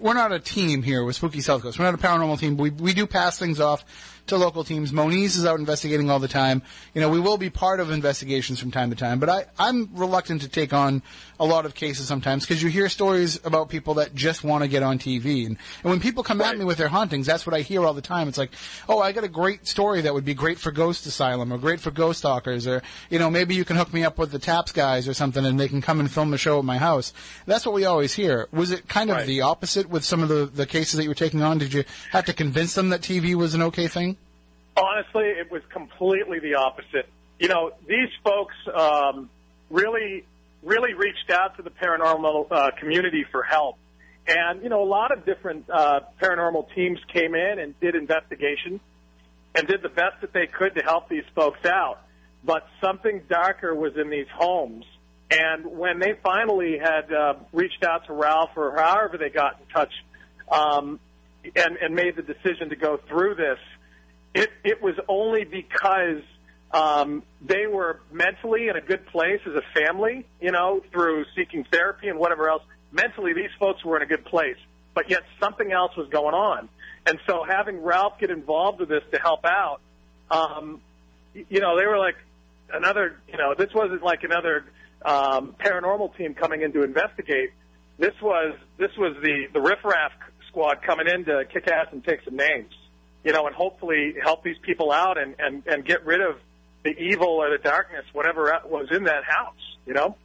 we're not a team here with Spooky South Coast. We're not a paranormal team. We we do pass things off to local teams. Moniz is out investigating all the time. You know, we will be part of investigations from time to time. But I I'm reluctant to take on a lot of cases sometimes because you hear stories about people that just want to get on TV. And, and when people come at me with their hauntings, that's what I hear all the time. It's like, oh, I got a great story that would be great for Ghost Asylum or great for Ghost Talkers or you know maybe you can hook me up with the TAPS guys or something and they can come and film a show at my house. That's what we always hear. Was it kind of Right. the opposite with some of the the cases that you were taking on? Did you have to convince them that TV was an okay thing? Honestly, it was completely the opposite. You know, these folks um, really, really reached out to the paranormal uh, community for help. And, you know, a lot of different uh, paranormal teams came in and did investigations and did the best that they could to help these folks out. But something darker was in these homes. And when they finally had uh, reached out to Ralph or however they got in touch um, and, and made the decision to go through this, it, it was only because um, they were mentally in a good place as a family, you know, through seeking therapy and whatever else. Mentally, these folks were in a good place, but yet something else was going on. And so having Ralph get involved with this to help out, um, you know, they were like another, you know, this wasn't like another um, paranormal team coming in to investigate. this was this was the the riffraff squad coming in to kick ass and take some names, you know, and hopefully help these people out and and and get rid of the evil or the darkness, whatever was in that house, you know.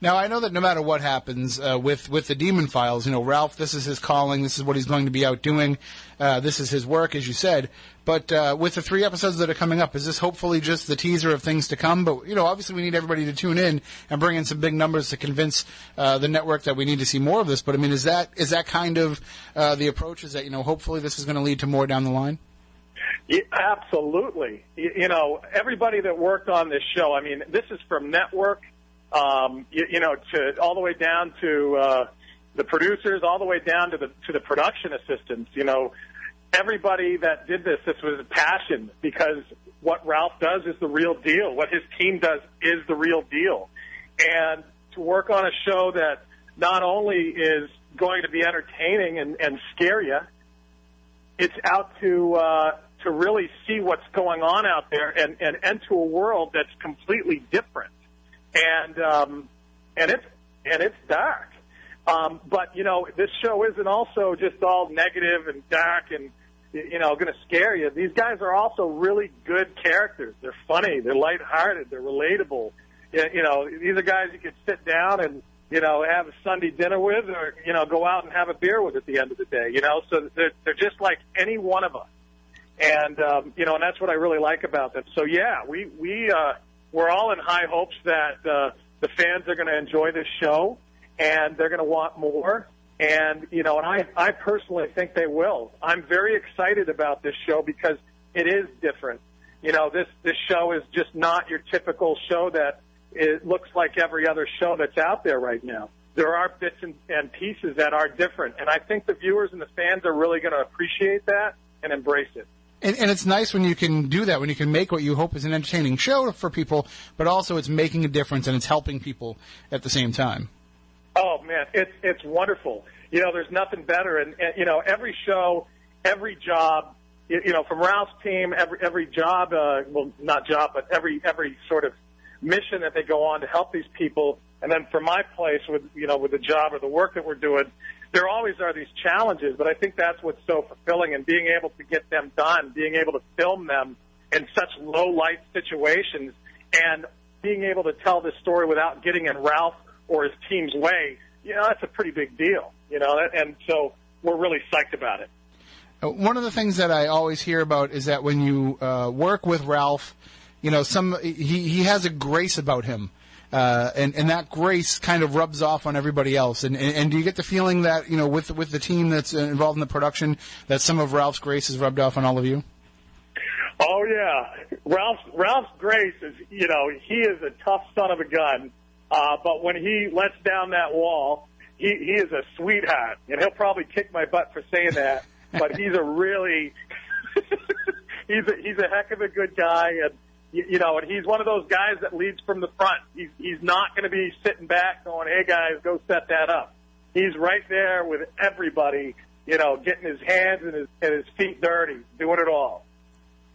Now I know that no matter what happens uh, with with the Demon Files, you know Ralph, this is his calling. This is what he's going to be out doing. Uh, this is his work, as you said. But uh, with the three episodes that are coming up, is this hopefully just the teaser of things to come? But you know, obviously, we need everybody to tune in and bring in some big numbers to convince uh, the network that we need to see more of this. But I mean, is that is that kind of uh, the approach? Is that you know, hopefully, this is going to lead to more down the line? Yeah, absolutely. You, you know, everybody that worked on this show. I mean, this is from network um, you, you know, to all the way down to uh, the producers, all the way down to the to the production assistants. You know, everybody that did this, this was a passion because what Ralph does is the real deal. What his team does is the real deal, and to work on a show that not only is going to be entertaining and, and scare you, it's out to uh, to really see what's going on out there and, and enter a world that's completely different and um, and it's and it's dark. Um, but you know, this show isn't also just all negative and dark and you know going to scare you. These guys are also really good characters. They're funny. They're lighthearted. They're relatable. You know, these are guys you could sit down and you know have a Sunday dinner with, or you know go out and have a beer with at the end of the day. You know, so they're they're just like any one of us. And um, you know, and that's what I really like about them. So yeah, we we uh, we're all in high hopes that uh, the fans are going to enjoy this show and they're going to want more. And you know, and I, I personally think they will. I'm very excited about this show because it is different. You know, this this show is just not your typical show that it looks like every other show that's out there right now. There are bits and, and pieces that are different, and I think the viewers and the fans are really going to appreciate that and embrace it. And, and it's nice when you can do that, when you can make what you hope is an entertaining show for people, but also it's making a difference and it's helping people at the same time. Oh man, it's it's wonderful. You know, there's nothing better, and, and you know, every show, every job, you, you know, from Ralph's team, every every job, uh, well, not job, but every every sort of mission that they go on to help these people, and then from my place with you know with the job or the work that we're doing, there always are these challenges, but I think that's what's so fulfilling and being able to get them done, being able to film them in such low light situations and being able to tell this story without getting in Ralph or his team's way, you know, that's a pretty big deal, you know, and so we're really psyched about it. Uh, one of the things that I always hear about is that when you uh, work with Ralph, you know, some he he has a grace about him uh, and and that grace kind of rubs off on everybody else. And, and, and do you get the feeling that you know with with the team that's involved in the production that some of Ralph's grace is rubbed off on all of you? Oh yeah, Ralph Ralph's grace is you know he is a tough son of a gun, uh, but when he lets down that wall, he he is a sweetheart, and he'll probably kick my butt for saying that. but he's a really he's a, he's a heck of a good guy, and you, you know, and he's one of those guys that leads from the front. He's he's not going to be sitting back going, "Hey guys, go set that up." He's right there with everybody, you know, getting his hands and his and his feet dirty, doing it all.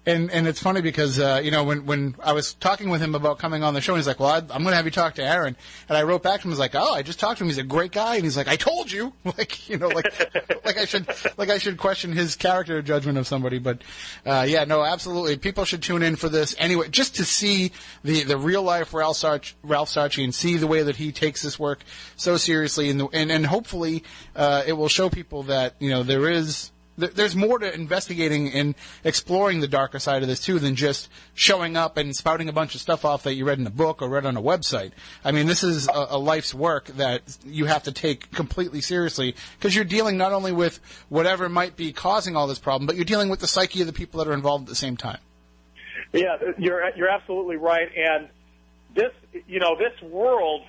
And and it's funny because uh, you know when when I was talking with him about coming on the show, he's like, "Well, I, I'm going to have you talk to Aron." And I wrote back to him, was like, "Oh, I just talked to him. He's a great guy." And he's like, "I told you." Like you know, like like I should like I should question his character judgment of somebody. But uh, yeah, no, absolutely. People should tune in for this anyway, just to see the the real life Ralph Sarch, Ralph Sarchie and see the way that he takes this work so seriously, and and, and hopefully uh, it will show people that you know there is there's more to investigating and exploring the darker side of this too than just showing up and spouting a bunch of stuff off that you read in a book or read on a website. I mean, this is a, a life's work that you have to take completely seriously because you're dealing not only with whatever might be causing all this problem, but you're dealing with the psyche of the people that are involved at the same time. Yeah, you're you're absolutely right, and this you know this world,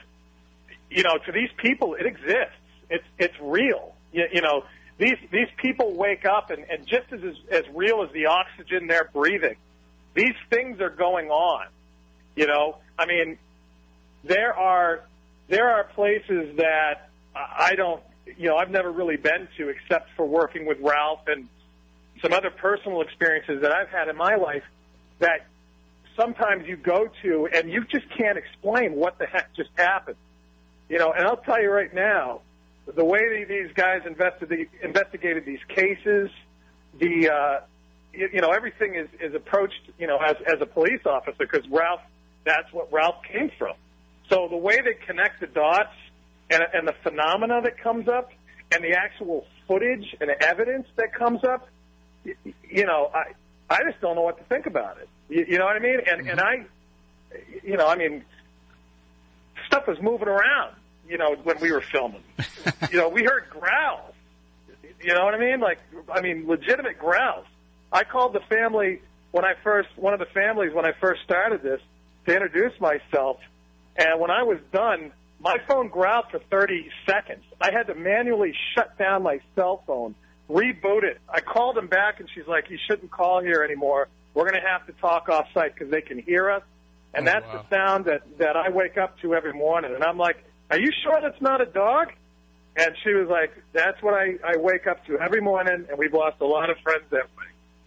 you know, to these people it exists. It's it's real. You, you know these these people wake up and, and just as as real as the oxygen they're breathing, these things are going on. You know, I mean, there are there are places that I don't, you know, I've never really been to except for working with Ralph and some other personal experiences that I've had in my life that sometimes you go to and you just can't explain what the heck just happened. You know, and I'll tell you right now, the way these guys invested, investigated these cases, the uh, you, you know everything is is approached you know as as a police officer because Ralph that's what Ralph came from. So the way they connect the dots and and the phenomena that comes up and the actual footage and evidence that comes up, you, you know I I just don't know what to think about it. You, you know what I mean? And and I, you know I mean stuff is moving around. You know when we were filming, you know we heard growls. You know what I mean? Like, I mean, legitimate growls. I called the family when I first, one of the families when I first started this to introduce myself. And when I was done, my phone growled for 30 seconds. I had to manually shut down my cell phone, reboot it. I called him back and she's like, you shouldn't call here anymore. We're going to have to talk off site because they can hear us. And Oh, that's wow. the sound that, that I wake up to every morning. And I'm like, are you sure that's not a dog? And she was like, that's what I, I wake up to every morning, and we've lost a lot of friends that way.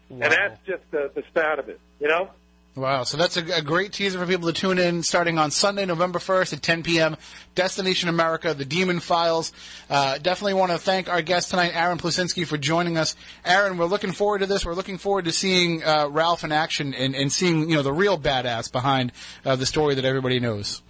Wow. And that's just the, the start of it, you know? Wow, so that's a, a great teaser for people to tune in starting on Sunday, November 1st at 10 p.m. Destination America, The Demon Files. Uh, definitely want to thank our guest tonight, Aron Plusinski, for joining us. Aron, we're looking forward to this. We're looking forward to seeing uh, Ralph in action and, and seeing, you know, the real badass behind uh, the story that everybody knows.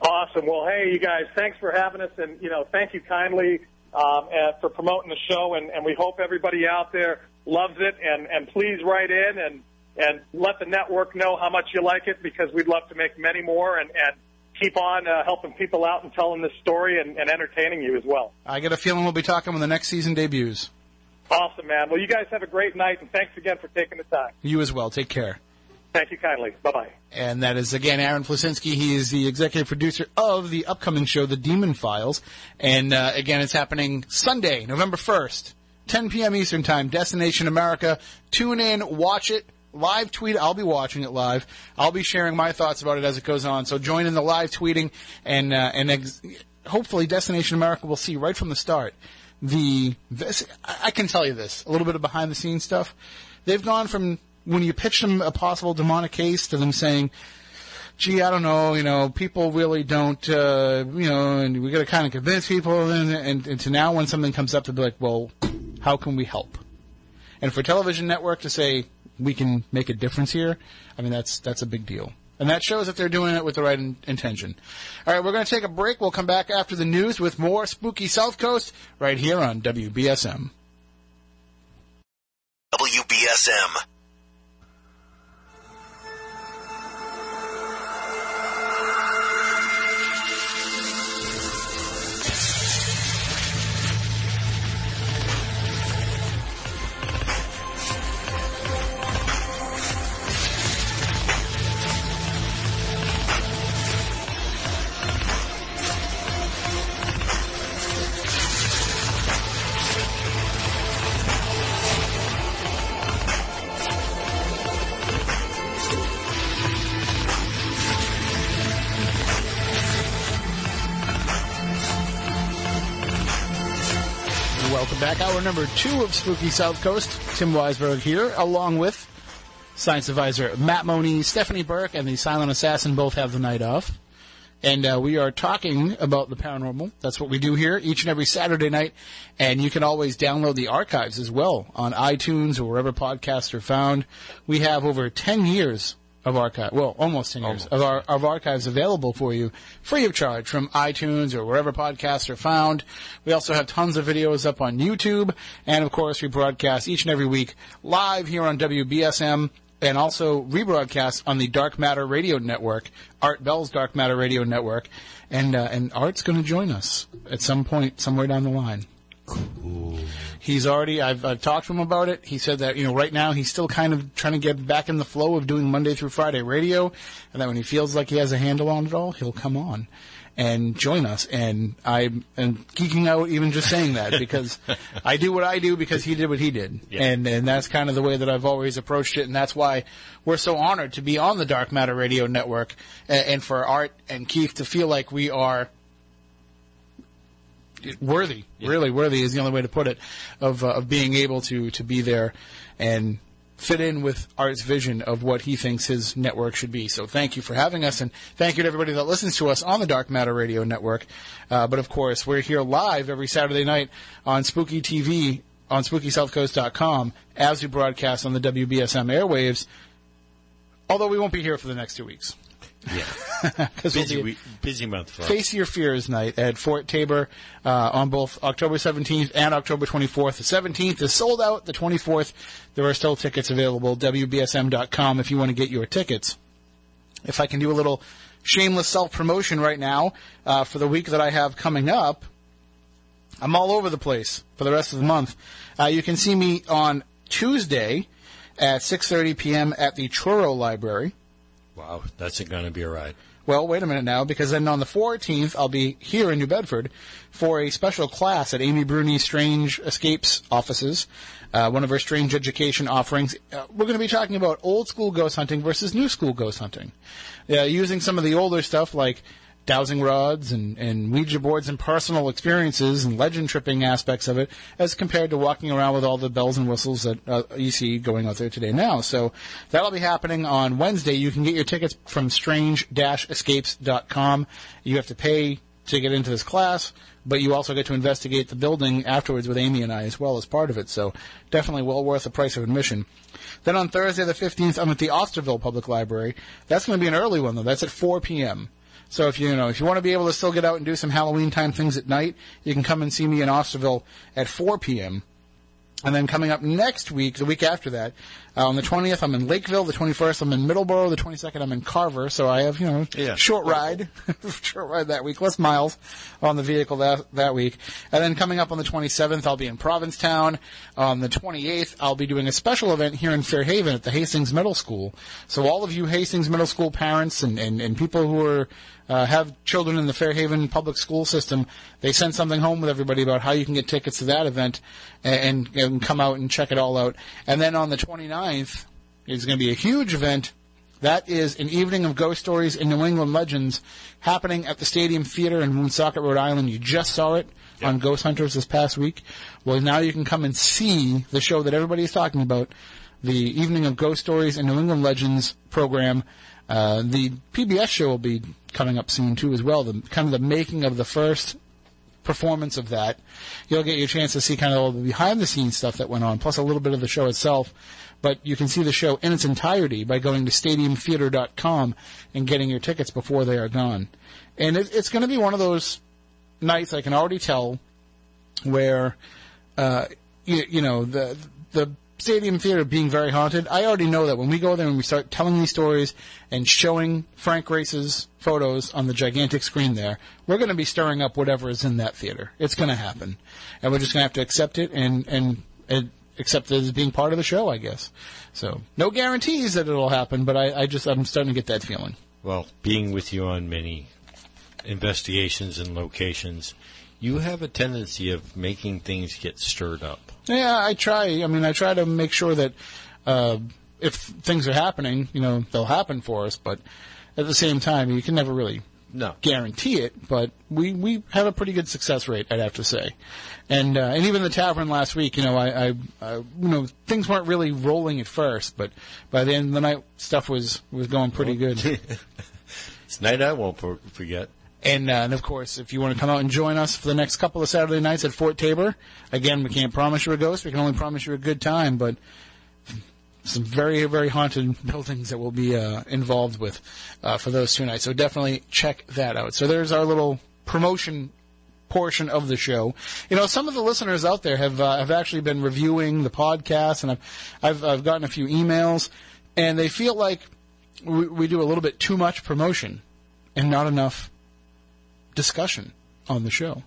Awesome. Well, hey, you guys, thanks for having us, and, you know, thank you kindly um, uh, for promoting the show, and, and we hope everybody out there loves it, and, and please write in and, and let the network know how much you like it, because we'd love to make many more and, and keep on uh, helping people out and telling this story and, and entertaining you as well. I get a feeling we'll be talking when the next season debuts. Awesome, man. Well, you guys have a great night, and thanks again for taking the time. You as well. Take care. Thank you kindly. Bye-bye. And that is again Aron Plasinski. He is the executive producer of the upcoming show, The Demon Files. And uh, again, it's happening Sunday, November first, 10 p.m. Eastern Time. Destination America. Tune in, watch it. Live tweet. I'll be watching it live. I'll be sharing my thoughts about it as it goes on. So join in the live tweeting, and uh, and ex- hopefully Destination America will see right from the start the. This, I can tell you this a little bit of behind the scenes stuff. They've gone from when you pitch them a possible demonic case to them saying, gee, I don't know, you know, people really don't, uh, you know, and we got to kind of convince people, and, and, and to now when something comes up to be like, well, how can we help? And for a television network to say we can make a difference here, I mean, that's that's a big deal. And that shows that they're doing it with the right in- intention. All right, we're going to take a break. We'll come back after the news with more spooky South Coast right here on WBSM. WBSM. Hour number two of Spooky South Coast. Tim Weisberg here, along with science advisor Matt Moniz, Stephanie Burke, and the Silent Assassin both have the night off. And uh, we are talking about the paranormal. That's what we do here each and every Saturday night. And you can always download the archives as well on iTunes or wherever podcasts are found. We have over 10 years of archive, well, almost 10 years of our of archives available for you free of charge from iTunes or wherever podcasts are found. We also have tons of videos up on YouTube. And of course, we broadcast each and every week live here on WBSM and also rebroadcast on the Dark Matter Radio Network, Art Bell's Dark Matter Radio Network, and uh, and Art's going to join us at some point somewhere down the line. He's already. I've, I've talked to him about it. He said that you know right now he's still kind of trying to get back in the flow of doing Monday through Friday radio, and that when he feels like he has a handle on it all, he'll come on and join us. And I'm and geeking out even just saying that because I do what I do because he did what he did, and and that's kind of the way that I've always approached it, and that's why we're so honored to be on the Dark Matter Radio Network, and, and for Art and Keith to feel like we are worthy, really worthy is the only way to put it, of uh, of being able to to be there and fit in with Art's vision of what he thinks his network should be. So thank you for having us, and thank you to everybody that listens to us on the Dark Matter Radio Network. Uh, but of course, we're here live every Saturday night on Spooky TV on SpookySouthCoast.com as we broadcast on the WBSM airwaves. Although we won't be here for the next two weeks. Yeah. busy, week, busy month for us. Face Your Fears night at Fort Taber uh, on both October 17th and October 24th. The 17th is sold out. The 24th, there are still tickets available. WBSM.com if you want to get your tickets. If I can do a little shameless self promotion right now uh, for the week that I have coming up, I'm all over the place for the rest of the month. Uh, you can see me on Tuesday at 6:30 p.m. at the Truro Library. Wow, that's going to be a ride. Well, wait a minute now, because then on the 14th, I'll be here in New Bedford for a special class at Amy Bruni's Strange Escapes offices, uh, one of her strange education offerings. Uh, we're going to be talking about old school ghost hunting versus new school ghost hunting, uh, using some of the older stuff like dowsing rods and, and Ouija boards and personal experiences and legend tripping aspects of it as compared to walking around with all the bells and whistles that uh, you see going out there today now. So that'll be happening on Wednesday. You can get your tickets from strange-escapes.com. You have to pay to get into this class, but you also get to investigate the building afterwards with Amy and I as well as part of it. So definitely well worth the price of admission. Then on Thursday the 15th, I'm at the Osterville Public Library. That's going to be an early one though. That's at 4 p.m. So if you, you know if you want to be able to still get out and do some Halloween time things at night, you can come and see me in Osterville at 4 p.m. And then coming up next week, the week after that, uh, on the 20th, I'm in Lakeville. The 21st, I'm in Middleborough. The 22nd, I'm in Carver. So I have, you know, Yeah. short ride, short ride that week, less miles on the vehicle that that week. And then coming up on the 27th, I'll be in Provincetown. On the 28th, I'll be doing a special event here in Fairhaven at the Hastings Middle School. So all of you Hastings Middle School parents and and, and people who are uh, have children in the Fairhaven public school system, they send something home with everybody about how you can get tickets to that event and, and, and come out and check it all out. And then on the 29th is going to be a huge event. That is an evening of ghost stories and New England legends happening at the Stadium Theater in Woonsocket, Rhode Island. You just saw it on Ghost Hunters this past week. Well, now you can come and see the show that everybody is talking about, the Evening of Ghost Stories and New England Legends program. Uh, the PBS show will be coming up soon too, as well. The kind of the making of the first performance of that. You'll get your chance to see kind of all the behind the scenes stuff that went on, plus a little bit of the show itself. But you can see the show in its entirety by going to stadiumtheater.com and getting your tickets before they are gone. And it, it's going to be one of those nights I can already tell where, uh, you, you know, the the stadium theater being very haunted. I already know that when we go there and we start telling these stories and showing Frank Grace's photos on the gigantic screen there, we're going to be stirring up whatever is in that theater. It's going to happen, and we're just going to have to accept it and and. and accept it as being part of the show, I guess. So, no guarantees that it'll happen, but I, I just, I'm starting to get that feeling. Well, being with you on many investigations and locations, you have a tendency of making things get stirred up. Yeah, I try. I mean, I try to make sure that uh, if things are happening, you know, they'll happen for us. But at the same time, you can never really No. guarantee it. But we we have a pretty good success rate, I'd have to say. And uh, and even the tavern last week, you know, I, I, I you know things weren't really rolling at first, but by the end of the night, stuff was was going pretty good. It's a night I won't forget. And, uh, and of course, if you want to come out and join us for the next couple of Saturday nights at Fort Taber, again, we can't promise you a ghost. We can only promise you a good time, but some very, very haunted buildings that we'll be uh, involved with uh, for those two nights. So definitely check that out. So there's our little promotion portion of the show. You know, some of the listeners out there have uh, have actually been reviewing the podcast, and I've I've, I've gotten a few emails, and they feel like we, we do a little bit too much promotion and not enough discussion on the show.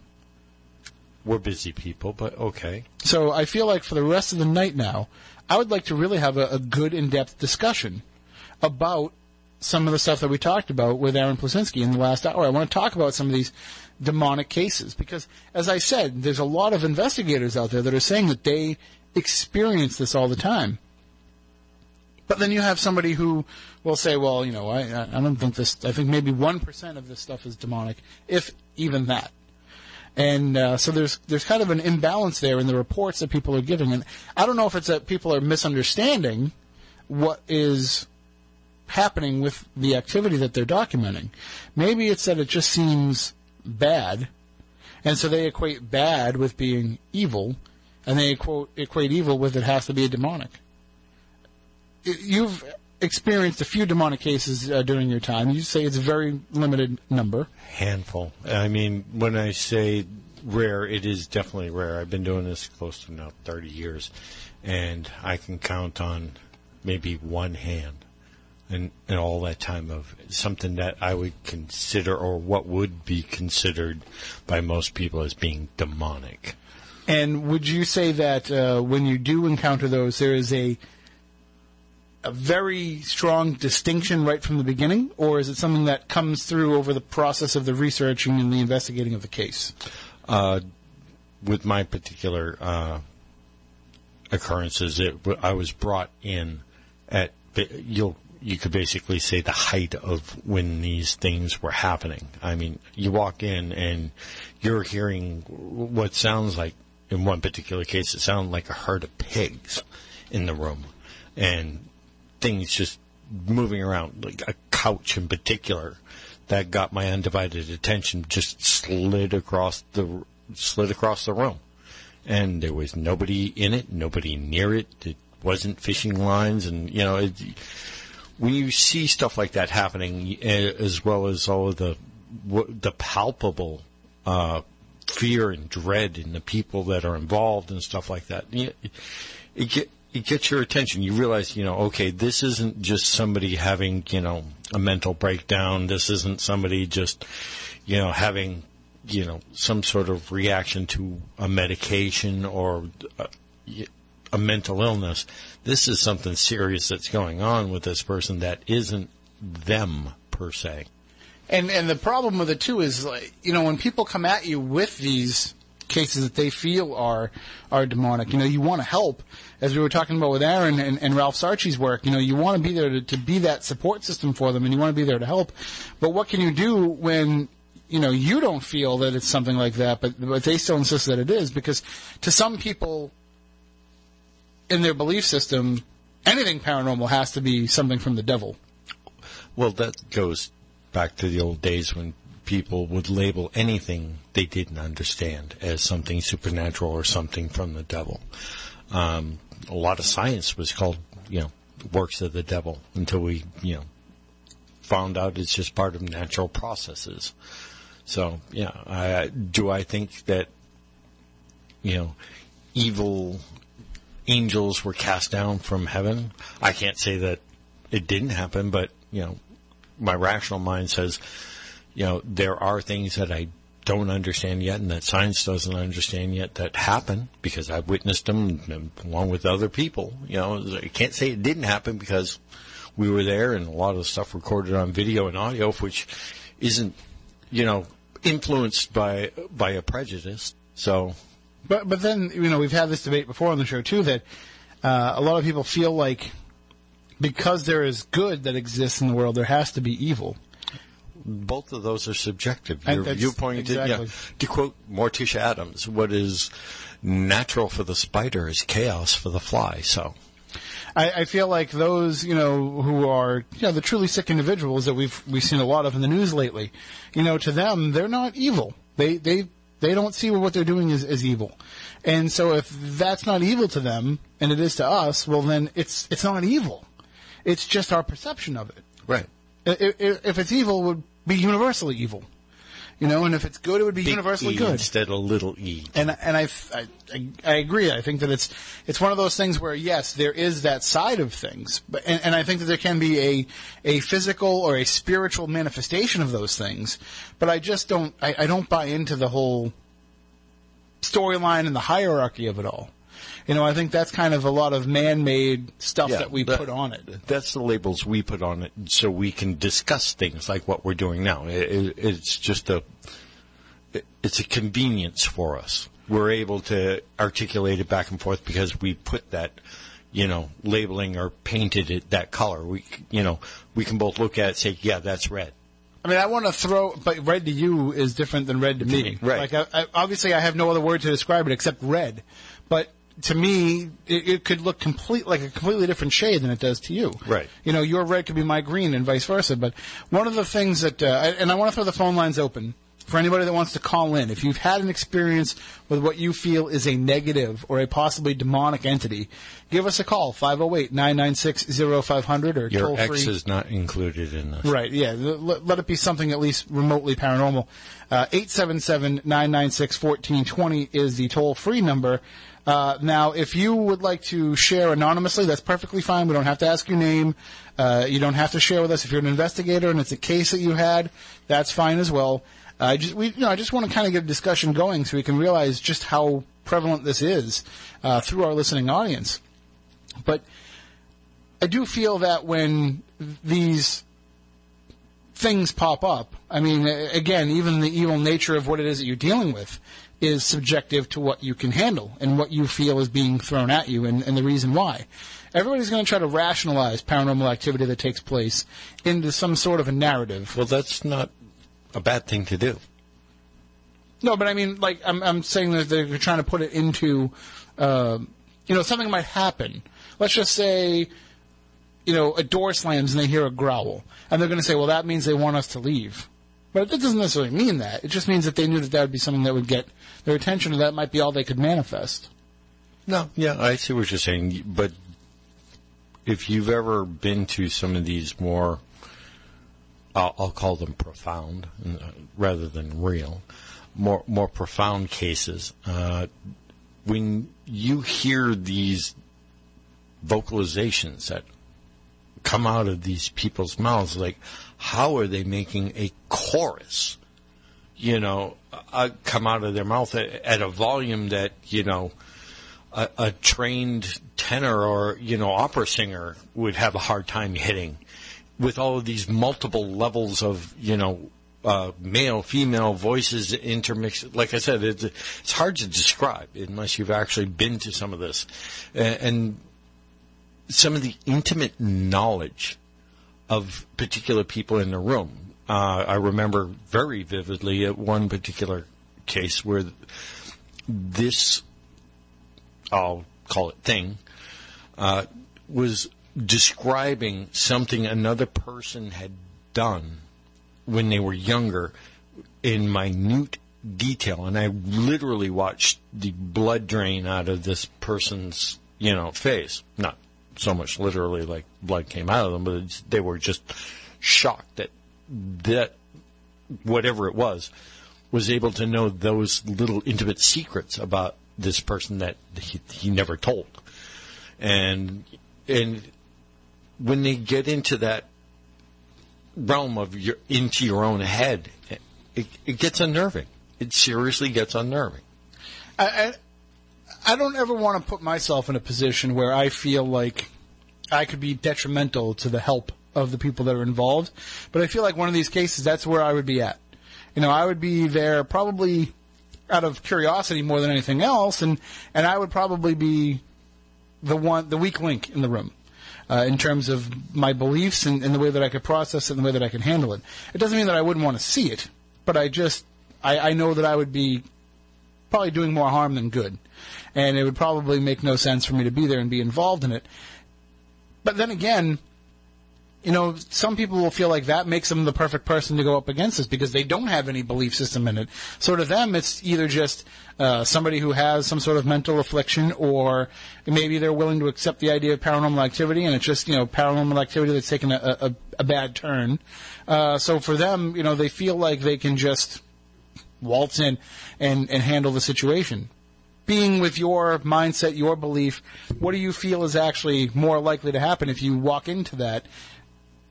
We're busy people, but okay. So I feel like for the rest of the night now, I would like to really have a, a good in-depth discussion about some of the stuff that we talked about with Aron Plasinski in the last hour. I want to talk about some of these demonic cases because, as I said, there's a lot of investigators out there that are saying that they experience this all the time. But then you have somebody who will say, "Well, you know, I, I don't think this. I think maybe one percent of this stuff is demonic, if even that." And uh, so there's there's kind of an imbalance there in the reports that people are giving, and I don't know if it's that people are misunderstanding what is happening with the activity that they're documenting. Maybe it's that it just seems bad, and so they equate bad with being evil, and they equate, equate evil with it has to be a demonic. You've experienced a few demonic cases uh, during your time. You say it's a very limited number. handful. I mean, when I say rare, it is definitely rare. I've been doing this close to now 30 years, and I can count on maybe one hand in, in all that time of something that I would consider or what would be considered by most people as being demonic. And would you say that uh, when you do encounter those, there is a a very strong distinction right from the beginning, or is it something that comes through over the process of the researching and the investigating of the case? Uh, with my particular uh, occurrences, it, I was brought in at you'll you could basically say the height of when these things were happening. I mean, you walk in and you're hearing what sounds like, in one particular case, it sounded like a herd of pigs in the room, and things just moving around, like a couch in particular that got my undivided attention just slid across the slid across the room, and there was nobody in it, nobody near it. It wasn't fishing lines, and you know, it, when you see stuff like that happening, eh, as well as all of the the palpable uh, fear and dread in the people that are involved and stuff like that, you, it get it gets your attention. You realize, you know, okay, this isn't just somebody having, you know, a mental breakdown. This isn't somebody just, you know, having, you know, some sort of reaction to a medication or a, a mental illness. This is something serious that's going on with this person that isn't them per se. And and the problem with it too is like you know when people come at you with these cases that they feel are are demonic, you know you want to help. As we were talking about with Aron and, and Ralph Sarchie's work, you know you want to be there to, to be that support system for them, and you want to be there to help. But what can you do when you know you don't feel that it's something like that, but but they still insist that it is? Because to some people in their belief system, anything paranormal has to be something from the devil. Well, that goes back to the old days when people would label anything they didn't understand as something supernatural or something from the devil. Um, a lot of science was called, you know, works of the devil until we, you know, found out it's just part of natural processes. So, yeah, I, do I think that, you know, evil angels were cast down from heaven? I can't say that it didn't happen, but, you know, my rational mind says, you know, there are things that I don't understand yet and that science doesn't understand yet that happen because I've witnessed them along with other people. You know, I can't say it didn't happen because we were there and a lot of stuff recorded on video and audio, which isn't, you know, influenced by, by a prejudice. So, But but then you know we've had this debate before on the show too that uh, a lot of people feel like because there is good that exists in the world, there has to be evil. both of those are subjective. Your viewpoint, yeah. To quote Morticia Addams, what is natural for the spider is chaos for the fly. So, I, I feel like those you know who are you know the truly sick individuals that we've we've seen a lot of in the news lately, you know, to them they're not evil. They they they don't see what they're doing as, as evil, and so if that's not evil to them and it is to us, well then it's it's not evil. It's just our perception of it. right. I- i- If it's evil, it would be universally evil, you know, and if it's good, it would be Big universally E good. instead of little e. And and I, I I agree. I think that it's it's one of those things where yes, there is that side of things, but and, and I think that there can be a a physical or a spiritual manifestation of those things. But I just don't I, I don't buy into the whole storyline and the hierarchy of it all. You know, I think that's kind of a lot of man-made stuff that we that- put on it. That's the labels we put on it, so we can discuss things like what we're doing now. It, it, it's just a, it- it's a convenience for us. We're able to articulate it back and forth because we put that, you know, labeling or painted it that color. We, you know, we can both look at it and say, yeah, that's red. I mean, I want to throw, but red to you is different than red to me. Right. Like, I, I, obviously, I have no other word to describe it except red. But to me, it, it could look complete like a completely different shade than it does to you. Right. You know, your red could be my green, and vice versa. But one of the things that, uh, I- and I want to throw the phone lines open for anybody that wants to call in. If you've had an experience with what you feel is a negative or a possibly demonic entity, give us a call 508-996-0500 or Your toll free. is not included in this. Right, yeah. Let, let it be something at least remotely paranormal. Uh, 877-996-1420 is the toll-free number. Uh, now, if you would like to share anonymously, that's perfectly fine. We don't have to ask your name. Uh, you don't have to share with us. If you're an investigator and it's a case that you had, that's fine as well. I just, we, you know, I just want to kind of get a discussion going so we can realize just how prevalent this is uh, through our listening audience. But I do feel that when these things pop up, I mean, again, even the evil nature of what it is that you're dealing with is subjective to what you can handle and what you feel is being thrown at you and, and the reason why. Everybody's going to try to rationalize paranormal activity that takes place into some sort of a narrative. Well, that's not a bad thing to do. No, but I mean, like, I'm, I'm saying that they're trying to put it into, uh, you know, something might happen. Let's just say, you know, a door slams and they hear a growl. And they're going to say, well, that means they want us to leave. But it doesn't necessarily mean that. It just means that they knew that that would be something that would get their attention and that might be all they could manifest. No, yeah, I see what you're saying, but if you've ever been to some of these more, I'll, I'll call them profound uh, rather than real, more more profound cases, uh, when you hear these vocalizations that come out of these people's mouths, like how are they making a chorus? You know, uh, come out of their mouth at, at a volume that you know a, a trained tenor or you know opera singer would have a hard time hitting with all of these multiple levels of you know uh, male female voices intermixed like i said it's, it's hard to describe unless you've actually been to some of this and, and some of the intimate knowledge of particular people in the room uh, i remember very vividly at one particular case where this I'll call it thing, uh, was describing something another person had done when they were younger in minute detail. And I literally watched the blood drain out of this person's, you know, face. Not so much literally like blood came out of them, but they were just shocked that that whatever it was was able to know those little intimate secrets about this person that he, he never told. And and when they get into that realm of your into your own head, it, it gets unnerving. It seriously gets unnerving. I, don't ever want to put myself in a position where I feel like I could be detrimental to the help of the people that are involved. But I feel like one of these cases, that's where I would be at. You know, I would be there probably out of curiosity more than anything else, and and I would probably be the one, the weak link in the room. Uh, in terms of my beliefs and, and the way that I could process it and the way that I could handle it. It doesn't mean that I wouldn't want to see it, but I just, I, I know that I would be probably doing more harm than good. And it would probably make no sense for me to be there and be involved in it. But then again, you know, some people will feel like that makes them the perfect person to go up against this because they don't have any belief system in it. So to them, it's either just uh, somebody who has some sort of mental affliction, or maybe they're willing to accept the idea of paranormal activity, and it's just you know paranormal activity that's taken a, a, a bad turn. Uh, so for them, you know, they feel like they can just waltz in and, and handle the situation. Being with your mindset, your belief, what do you feel is actually more likely to happen if you walk into that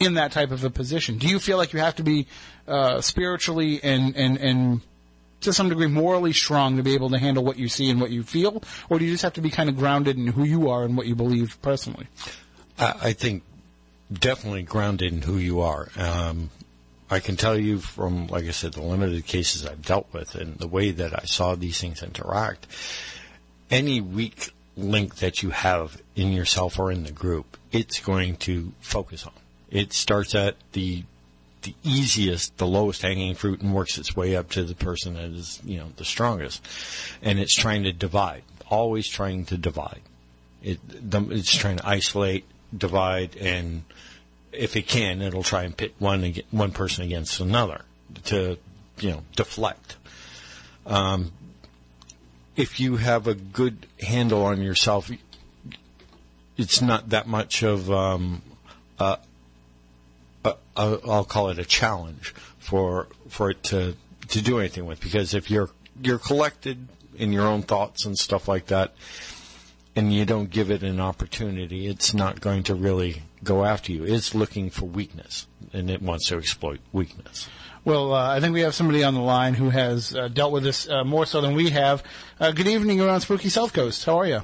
in that type of a position? Do you feel like you have to be uh, spiritually and, and, and to some degree morally strong to be able to handle what you see and what you feel? Or do you just have to be kind of grounded in who you are and what you believe personally? I, I think definitely grounded in who you are. Um, I can tell you from, like I said, the limited cases I've dealt with and the way that I saw these things interact, any weak link that you have in yourself or in the group, it's going to focus on. It starts at the the easiest, the lowest hanging fruit and works its way up to the person that is, you know, the strongest. And it's trying to divide always trying to divide. It, it's trying to isolate, divide, and if it can, it'll try and pit one one person against another to, you know, deflect. Um, if you have a good handle on yourself, it's not that much of um, a, a, a, I'll call it a challenge for for it to to do anything with because if you're you're collected in your own thoughts and stuff like that and you don't give it an opportunity it's not going to really go after you it's looking for weakness and it wants to exploit weakness Well, uh, I think we have somebody on the line who has uh, dealt with this uh, more so than we have. Uh, good evening, you're on Spooky South Coast. How are you?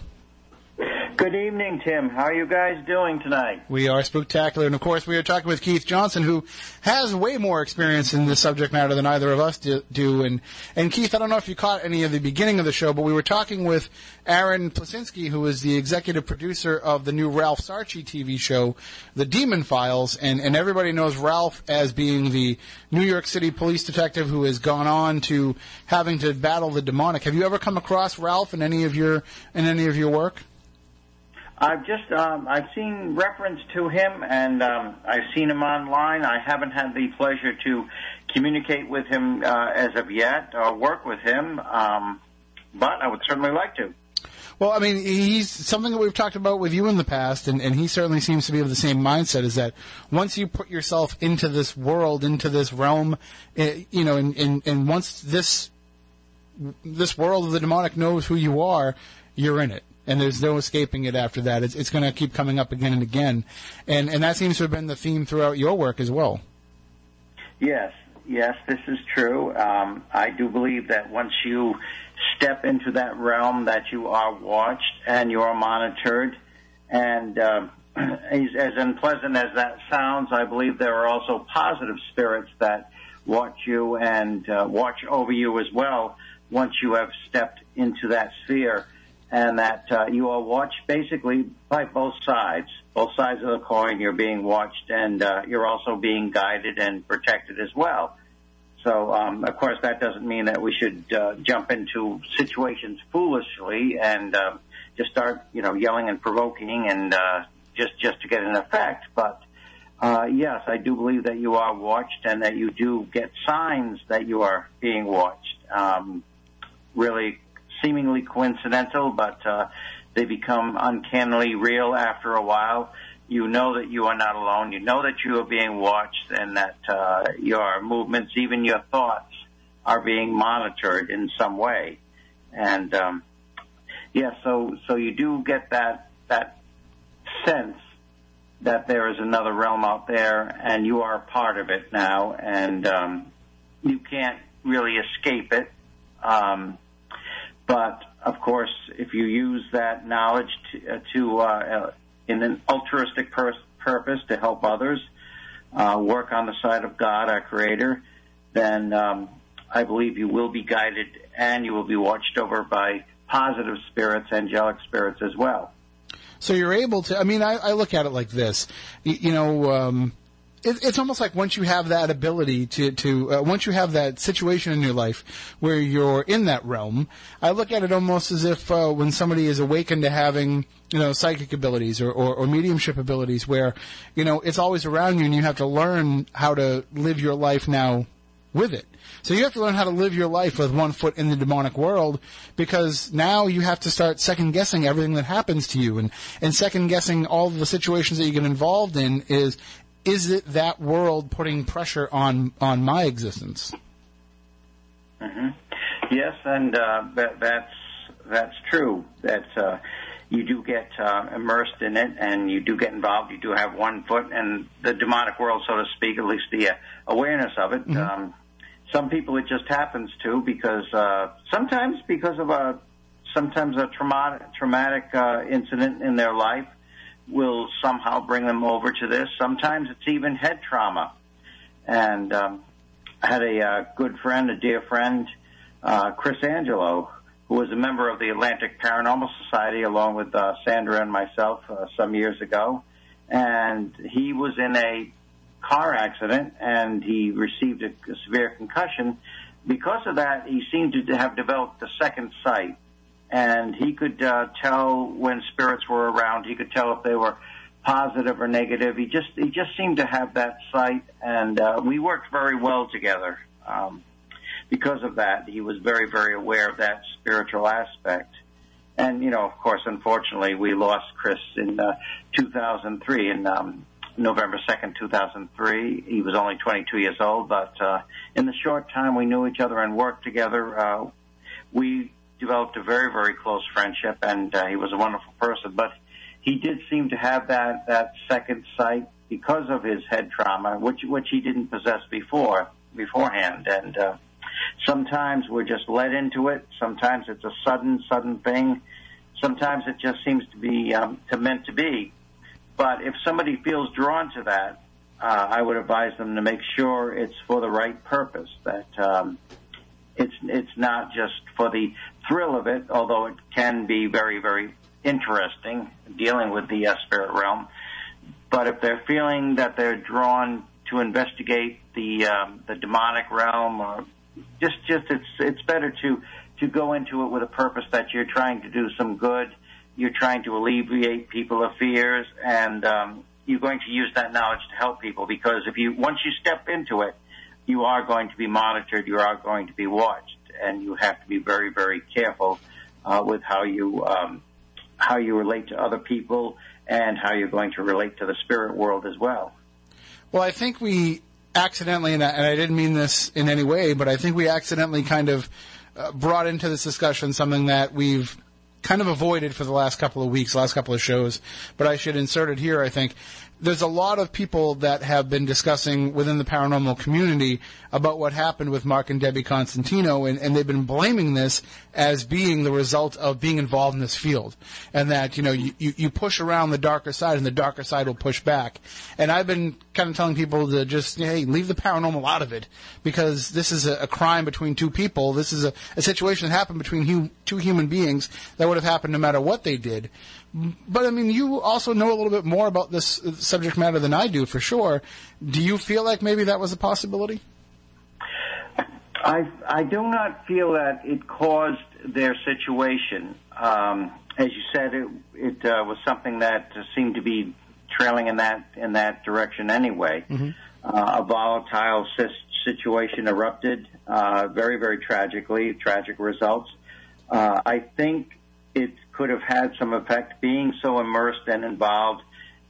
Good evening, Tim. How are you guys doing tonight? We are spectacular, and of course, we are talking with Keith Johnson, who has way more experience in this subject matter than either of us do. And and Keith, I don't know if you caught any of the beginning of the show, but we were talking with Aron Plasinski, who is the executive producer of the new Ralph Sarchie TV show, The Demon Files, and and everybody knows Ralph as being the New York City police detective who has gone on to having to battle the demonic. Have you ever come across Ralph in any of your in any of your work? I've just um, I've seen reference to him, and um, I've seen him online. I haven't had the pleasure to communicate with him uh, as of yet or work with him, um, but I would certainly like to. Well, I mean, he's something that we've talked about with you in the past, and, and he certainly seems to be of the same mindset. Is that once you put yourself into this world, into this realm, eh, you know, and, and, and once this this world of the demonic knows who you are, you're in it, and there's no escaping it after that. It's, it's going to keep coming up again and again, and and that seems to have been the theme throughout your work as well. Yes, yes, this is true. Um, I do believe that once you step into that realm, that you are watched and you are monitored. And um, as, as unpleasant as that sounds, I believe there are also positive spirits that watch you and uh, watch over you as well once you have stepped into that sphere. And that uh, you are watched basically by both sides, both sides of the coin. You're being watched, and uh, you're also being guided and protected as well. So, um, of course, that doesn't mean that we should uh, jump into situations foolishly and uh, just start, you know, yelling and provoking and uh, just just to get an effect. But uh, yes, I do believe that you are watched and that you do get signs that you are being watched. Um, really, seemingly coincidental, but uh, they become uncannily real after a while you know that you are not alone. You know that you are being watched and that uh, your movements, even your thoughts, are being monitored in some way. And um, yeah, so so you do get that that sense that there is another realm out there, and you are a part of it now, and um, you can't really escape it. Um, but of course, if you use that knowledge to, uh, to uh, in an altruistic pur- purpose to help others, uh, work on the side of God, our Creator, then um, I believe you will be guided and you will be watched over by positive spirits, angelic spirits as well. So you're able to. I mean, I, I look at it like this. You, you know, um, it, it's almost like once you have that ability to to uh, once you have that situation in your life where you're in that realm. I look at it almost as if uh, when somebody is awakened to having you know psychic abilities or, or, or mediumship abilities, where you know it's always around you, and you have to learn how to live your life now with it. So you have to learn how to live your life with one foot in the demonic world because now you have to start second guessing everything that happens to you and, and second guessing all the situations that you get involved in is is it that world putting pressure on on my existence? hmm Yes, and uh, that, that's that's true. That uh, you do get uh, immersed in it, and you do get involved. You do have one foot in the demonic world, so to speak. At least the uh, awareness of it. Um, some people it just happens to because uh, sometimes because of a sometimes a traumatic traumatic uh, incident in their life will somehow bring them over to this. Sometimes it's even head trauma. And um, I had a uh, good friend, a dear friend, uh, Chris Angelo, who was a member of the Atlantic Paranormal Society along with uh, Sandra and myself uh, some years ago. And he was in a car accident and he received a, a severe concussion. Because of that, he seemed to have developed a second sight and he could uh, tell when spirits were around. He could tell if they were positive or negative. He just he just seemed to have that sight, and uh, we worked very well together. Um, because of that, he was very very aware of that spiritual aspect. And you know, of course, unfortunately, we lost Chris in uh, 2003 in um, November 2nd, 2003. He was only 22 years old, but uh, in the short time we knew each other and worked together, uh, we developed a very, very close friendship, and uh, he was a wonderful person. But he did seem to have that that second sight because of his head trauma, which which he didn't possess before beforehand, and. Uh, Sometimes we're just led into it. Sometimes it's a sudden, sudden thing. Sometimes it just seems to be um, to meant to be. But if somebody feels drawn to that, uh, I would advise them to make sure it's for the right purpose. That um, it's it's not just for the thrill of it, although it can be very very interesting dealing with the uh, spirit realm. But if they're feeling that they're drawn to investigate the um, the demonic realm or just just it's it's better to to go into it with a purpose that you're trying to do some good, you're trying to alleviate people of fears, and um, you're going to use that knowledge to help people. Because if you once you step into it, you are going to be monitored, you are going to be watched, and you have to be very very careful uh, with how you um, how you relate to other people and how you're going to relate to the spirit world as well. Well, I think we accidentally, and I, and I didn't mean this in any way, but I think we accidentally kind of uh, brought into this discussion something that we've kind of avoided for the last couple of weeks, last couple of shows, but I should insert it here, I think there's a lot of people that have been discussing within the paranormal community about what happened with Mark and Debbie Constantino, and, and they've been blaming this as being the result of being involved in this field. And that, you know, you, you, push around the darker side and the darker side will push back. And I've been kind of telling people to just, hey, leave the paranormal out of it because this is a, a crime between two people. This is a, a situation that happened between hu- two human beings that would have happened no matter what they did. But I mean, you also know a little bit more about this subject matter than I do, for sure. Do you feel like maybe that was a possibility? I I do not feel that it caused their situation. Um, as you said, it it uh, was something that seemed to be trailing in that in that direction anyway. Mm-hmm. Uh, a volatile situation erupted, uh, very very tragically, tragic results. Uh, I think it could have had some effect being so immersed and involved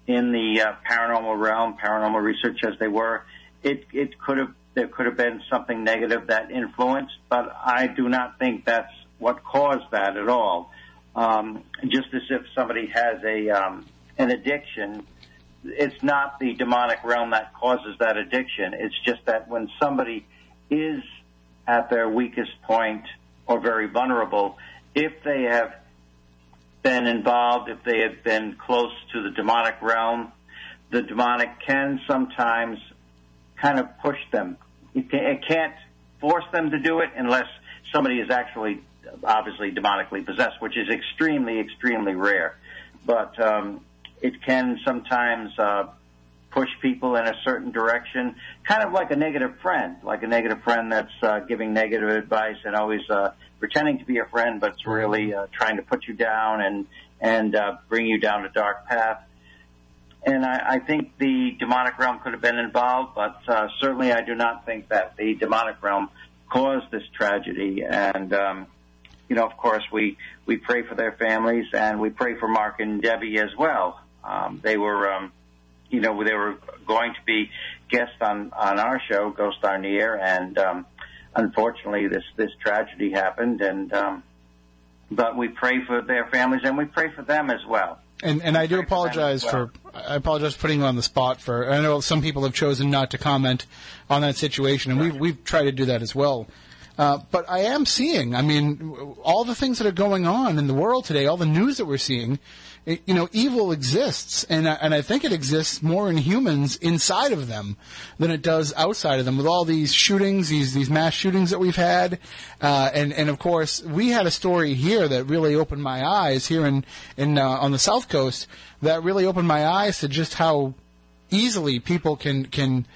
in the uh, paranormal realm, paranormal research as they were. It it could have there could have been something negative that influenced, but I do not think that's what caused that at all. Um, just as if somebody has a um, an addiction, it's not the demonic realm that causes that addiction. It's just that when somebody is at their weakest point or very vulnerable, if they have been involved, if they have been close to the demonic realm, the demonic can sometimes kind of push them. It can't force them to do it unless somebody is actually obviously demonically possessed, which is extremely, extremely rare. But um, it can sometimes uh, push people in a certain direction, kind of like a negative friend, like a negative friend that's uh, giving negative advice and always uh, pretending to be a friend, but it's really uh, trying to put you down and and uh, bring you down a dark path. And I, I think the demonic realm could have been involved, but uh, certainly I do not think that the demonic realm caused this tragedy. And um, you know, of course, we we pray for their families and we pray for Mark and Debbie as well. Um, they were, um, you know, they were going to be guests on on our show, Ghosts Are Near, and um, unfortunately, this this tragedy happened, and um, but we pray for their families and we pray for them as well. And and I do apologize for, well. for I apologize for putting you on the spot for I know some people have chosen not to comment on that situation, and we've we've tried to do that as well. Uh, but I am seeing, I mean, all the things that are going on in the world today, all the news that we're seeing, it, you know, evil exists, and I, and I think it exists more in humans inside of them than it does outside of them. With all these shootings, these these mass shootings that we've had, uh, and and of course we had a story here that really opened my eyes here in in uh, on the South Coast that really opened my eyes to just how easily people can can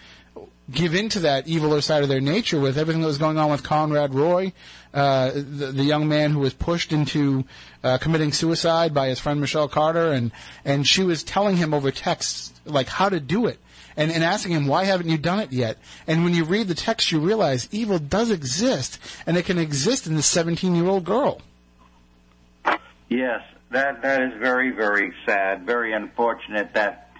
give into that eviler side of their nature with everything that was going on with Conrad Roy, uh, the, the young man who was pushed into uh, committing suicide by his friend Michelle Carter, and and she was telling him over text like how to do it. And, and asking him, why haven't you done it yet? And when you read the text, you realize evil does exist, and it can exist in this 17 year old girl. Yes, that that is very very sad, very unfortunate that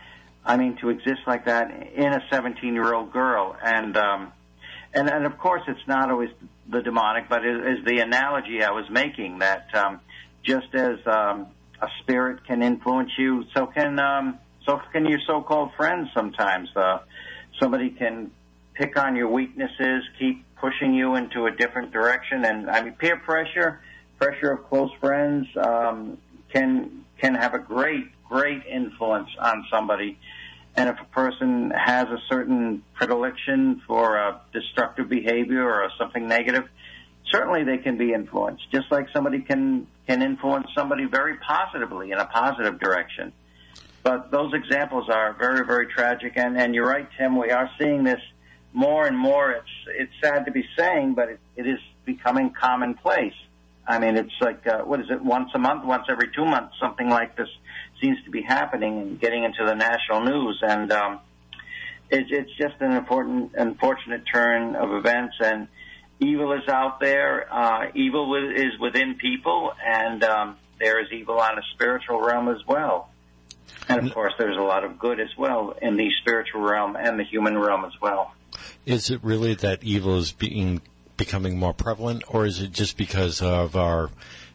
I mean to exist like that in a 17 year old girl and um and and of course it's not always the demonic but is the analogy I was making that um just as um a spirit can influence you so can um so can your so-called friends sometimes uh somebody can pick on your weaknesses keep pushing you into a different direction and I mean peer pressure pressure of close friends um, can can have a great great influence on somebody. And if a person has a certain predilection for a destructive behavior or something negative, certainly they can be influenced. Just like somebody can can influence somebody very positively in a positive direction. But those examples are very very tragic. And and you're right, Tim. We are seeing this more and more. It's it's sad to be saying, but it, it is becoming commonplace. I mean, it's like, uh, what is it, once a month, once every two months, something like this seems to be happening and getting into the national news. And um, it, it's just an important, unfortunate turn of events. And evil is out there. Uh, evil is within people, and um, there is evil on a spiritual realm as well. And of course, there's a lot of good as well in the spiritual realm and the human realm as well. Is it really that evil is being becoming more prevalent, or is it just because of our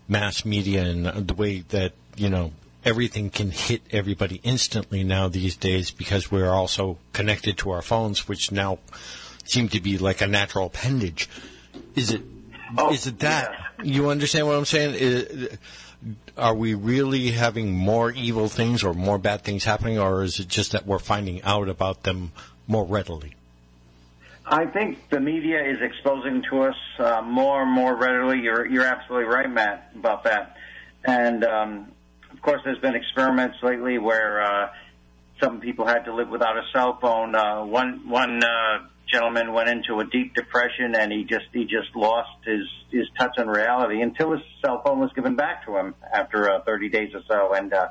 mass media and the way that you know everything can hit everybody instantly now these days because we're also connected to our phones, which now seem to be like a natural appendage? Is it? Oh, is it that? You understand what I'm saying? Is- are we really having more evil things or more bad things happening, or is it just that we're finding out about them more readily? I think the media is exposing to us uh, more and more readily. You're you're absolutely right, Matt, about that. And um, course, there's been experiments lately where uh, some people had to live without a cell phone. Uh, one one uh, gentleman went into a deep depression, and he just he just lost his his touch on reality until his cell phone was given back to him after uh, 30 days or so. And uh,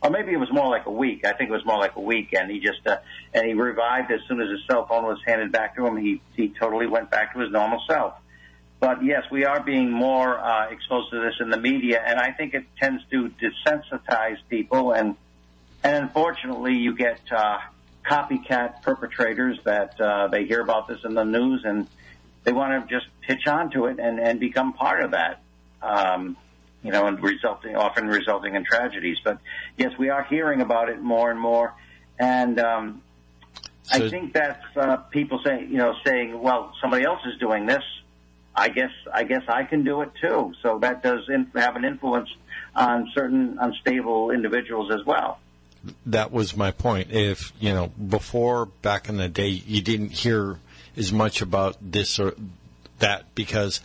or maybe it was more like a week. I think it was more like a week, and he just uh, and he revived as soon as his cell phone was handed back to him. He he totally went back to his normal self. But yes, we are being more uh, exposed to this in the media, and I think it tends to desensitize people, and and unfortunately, you get uh, copycat perpetrators that uh, they hear about this in the news, and they want to just pitch onto it and and become part of that. Um, you know, and resulting often resulting in tragedies. But yes, we are hearing about it more and more, and um, So- I think that's uh, people saying, you know, saying, well, somebody else is doing this. I guess I guess I can do it too. So that does in, have an influence on certain unstable individuals as well. that was my point. If you know, before back in the day, you didn't hear as much about this or that because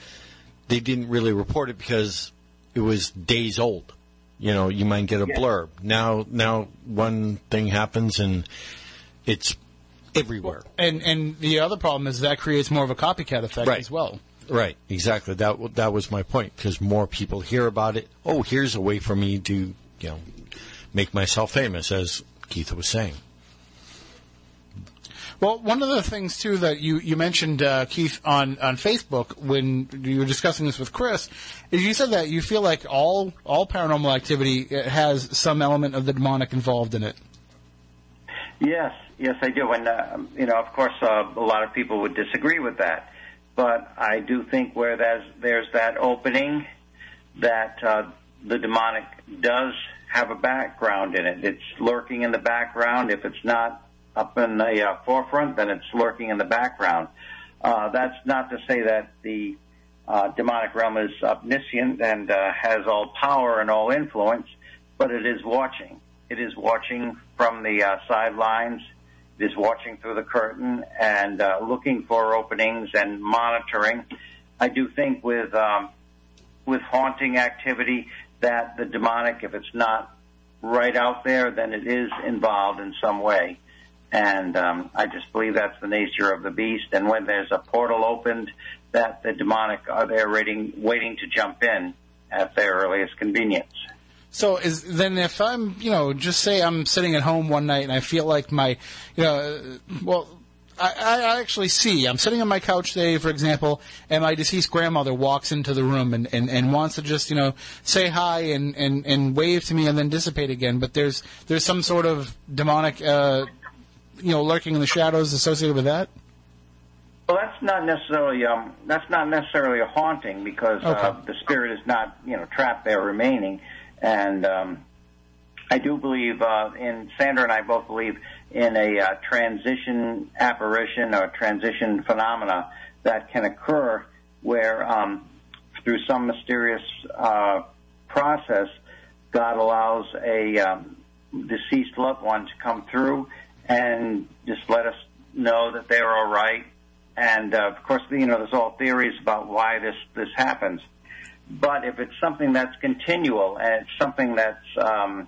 they didn't really report it because it was days old. You know, you might get a Yeah. blurb. Now, now one thing happens and it's everywhere. And and the other problem is that creates more of a copycat effect Right. as well. Right, exactly. That that was my point because more people hear about it. Oh, here's a way for me to, you know, make myself famous, as Keith was saying. Well, one of the things too that you you mentioned, uh, Keith, on on Facebook when you were discussing this with Chris, is you said that you feel like all all paranormal activity uh, has some element of the demonic involved in it. Yes, yes, I do, and uh, you know, of course, uh, a lot of people would disagree with that, but I do think where there's there's that opening, that uh, the demonic does have a background in it. It's lurking in the background. If it's not up in the uh, forefront, then it's lurking in the background. Uh, that's not to say that the uh, demonic realm is omniscient and uh, has all power and all influence, but it is watching. It is watching from the uh, sidelines. Is watching through the curtain and uh, looking for openings and monitoring. I do think with um, with haunting activity that the demonic, if it's not right out there, then it is involved in some way. And um, I just believe that's the nature of the beast. And when there's a portal opened, that the demonic are there waiting, waiting to jump in at their earliest convenience. So is then if I'm you know just say I'm sitting at home one night and I feel like my you know uh, well I, I actually see. I'm sitting on my couch today for example and my deceased grandmother walks into the room and, and, and wants to just you know say hi and, and, and wave to me and then dissipate again. But there's there's some sort of demonic uh, you know lurking in the shadows associated with that. Well, that's not necessarily um, that's not necessarily a haunting because uh, the spirit is not you know trapped there remaining, and um, I do believe uh, in Sandra and I both believe in a uh, transition apparition or transition phenomena that can occur where um, through some mysterious uh, process God allows a um, deceased loved one to come through and just let us know that they're all right. And uh, of course, you know, there's all theories about why this this happens. But if it's something that's continual and it's something that's um,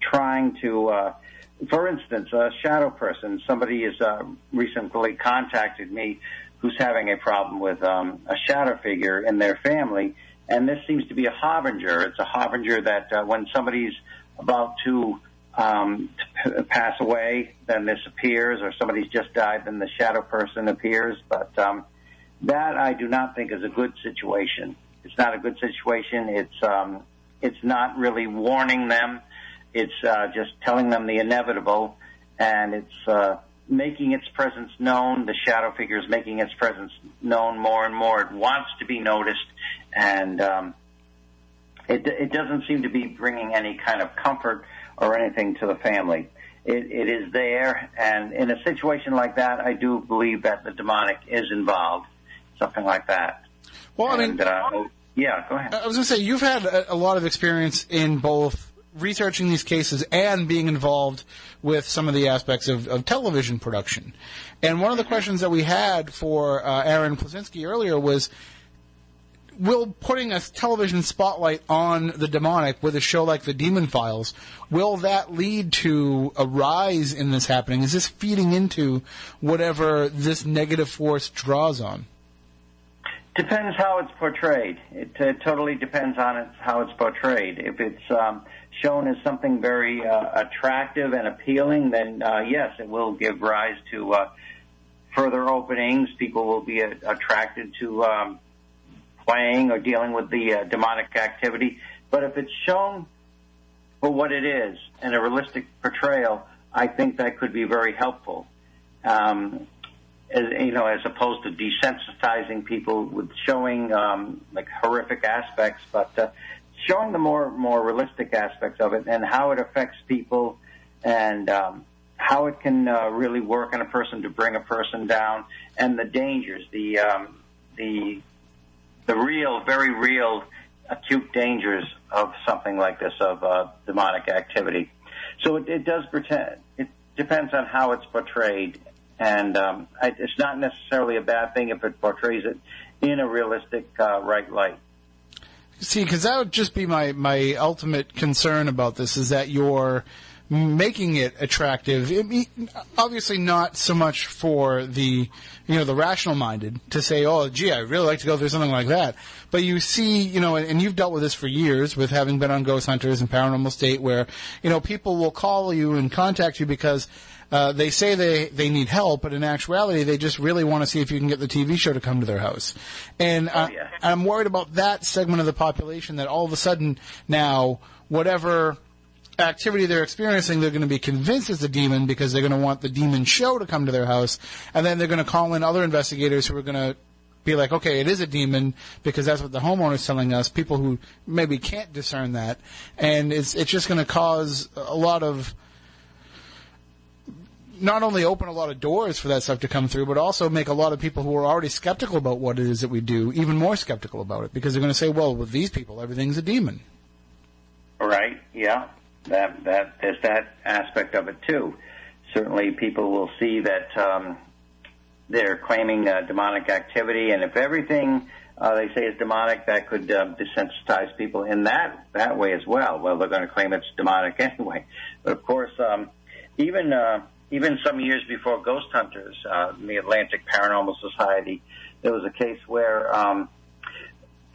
trying to, uh, for instance, a shadow person, somebody has uh, recently contacted me who's having a problem with um, a shadow figure in their family, and this seems to be a harbinger. It's a harbinger that uh, when somebody's about to um, to pass away, then this appears, or somebody's just died, then the shadow person appears. But um, that I do not think is a good situation. It's not a good situation. It's um, it's not really warning them. It's uh, just telling them the inevitable, and it's uh, making its presence known. The shadow figure is making its presence known more and more. It wants to be noticed, and um, it, it doesn't seem to be bringing any kind of comfort or anything to the family. It, it is there, and in a situation like that, I do believe that the demonic is involved, something like that. Well, I mean, uh, yeah, go ahead. I was going to say you've had a, a lot of experience in both researching these cases and being involved with some of the aspects of, of television production. And one of the questions that we had for uh, Aron Plazinski earlier was. Will putting a television spotlight on the demonic with a show like The Demon Files, will that lead to a rise in this happening? Is this feeding into whatever this negative force draws on? Depends how it's portrayed. It uh, totally depends on it, how it's portrayed. If it's um, shown as something very uh, attractive and appealing, then uh, yes, it will give rise to uh, further openings. People will be uh, attracted to um, playing or dealing with the uh, demonic activity. But if it's shown for what it is and a realistic portrayal, I think that could be very helpful. Um, as, you know, as opposed to desensitizing people with showing um, like horrific aspects, but uh, showing the more more realistic aspects of it and how it affects people and um, how it can uh, really work on a person to bring a person down and the dangers, the um, the the real, very real, acute dangers of something like this of uh, demonic activity. So it, it does pretend. It depends on how it's portrayed, and um, I, it's not necessarily a bad thing if it portrays it in a realistic, uh, right light. See, because that would just be my my ultimate concern about this is that you're making it attractive. It, obviously, not so much for the you know the rational minded to say, "Oh, gee, I'd really like to go through something like that." But you see, you know, and, and you've dealt with this for years with having been on Ghost Hunters and Paranormal State, where you know people will call you and contact you because. Uh, they say they, they need help, but in actuality, they just really want to see if you can get the TV show to come to their house. And uh, yeah. I'm worried about that segment of the population that all of a sudden now, whatever activity they're experiencing, they're going to be convinced it's a demon because they're going to want the demon show to come to their house, and then they're going to call in other investigators who are going to be like, okay, it is a demon because that's what the homeowner's telling us. People who maybe can't discern that, and it's it's just going to cause a lot of not only open a lot of doors for that stuff to come through, but also make a lot of people who are already skeptical about what it is that we do even more skeptical about it because they're going to say, well, with these people, everything's a demon. Right? Yeah. That that there's that aspect of it too. Certainly, people will see that um, they're claiming uh, demonic activity, and if everything uh, they say is demonic, that could uh, desensitize people in that that way as well. Well, they're going to claim it's demonic anyway. But of course, um, even uh, even some years before Ghost Hunters, uh, the Atlantic Paranormal Society, there was a case where um,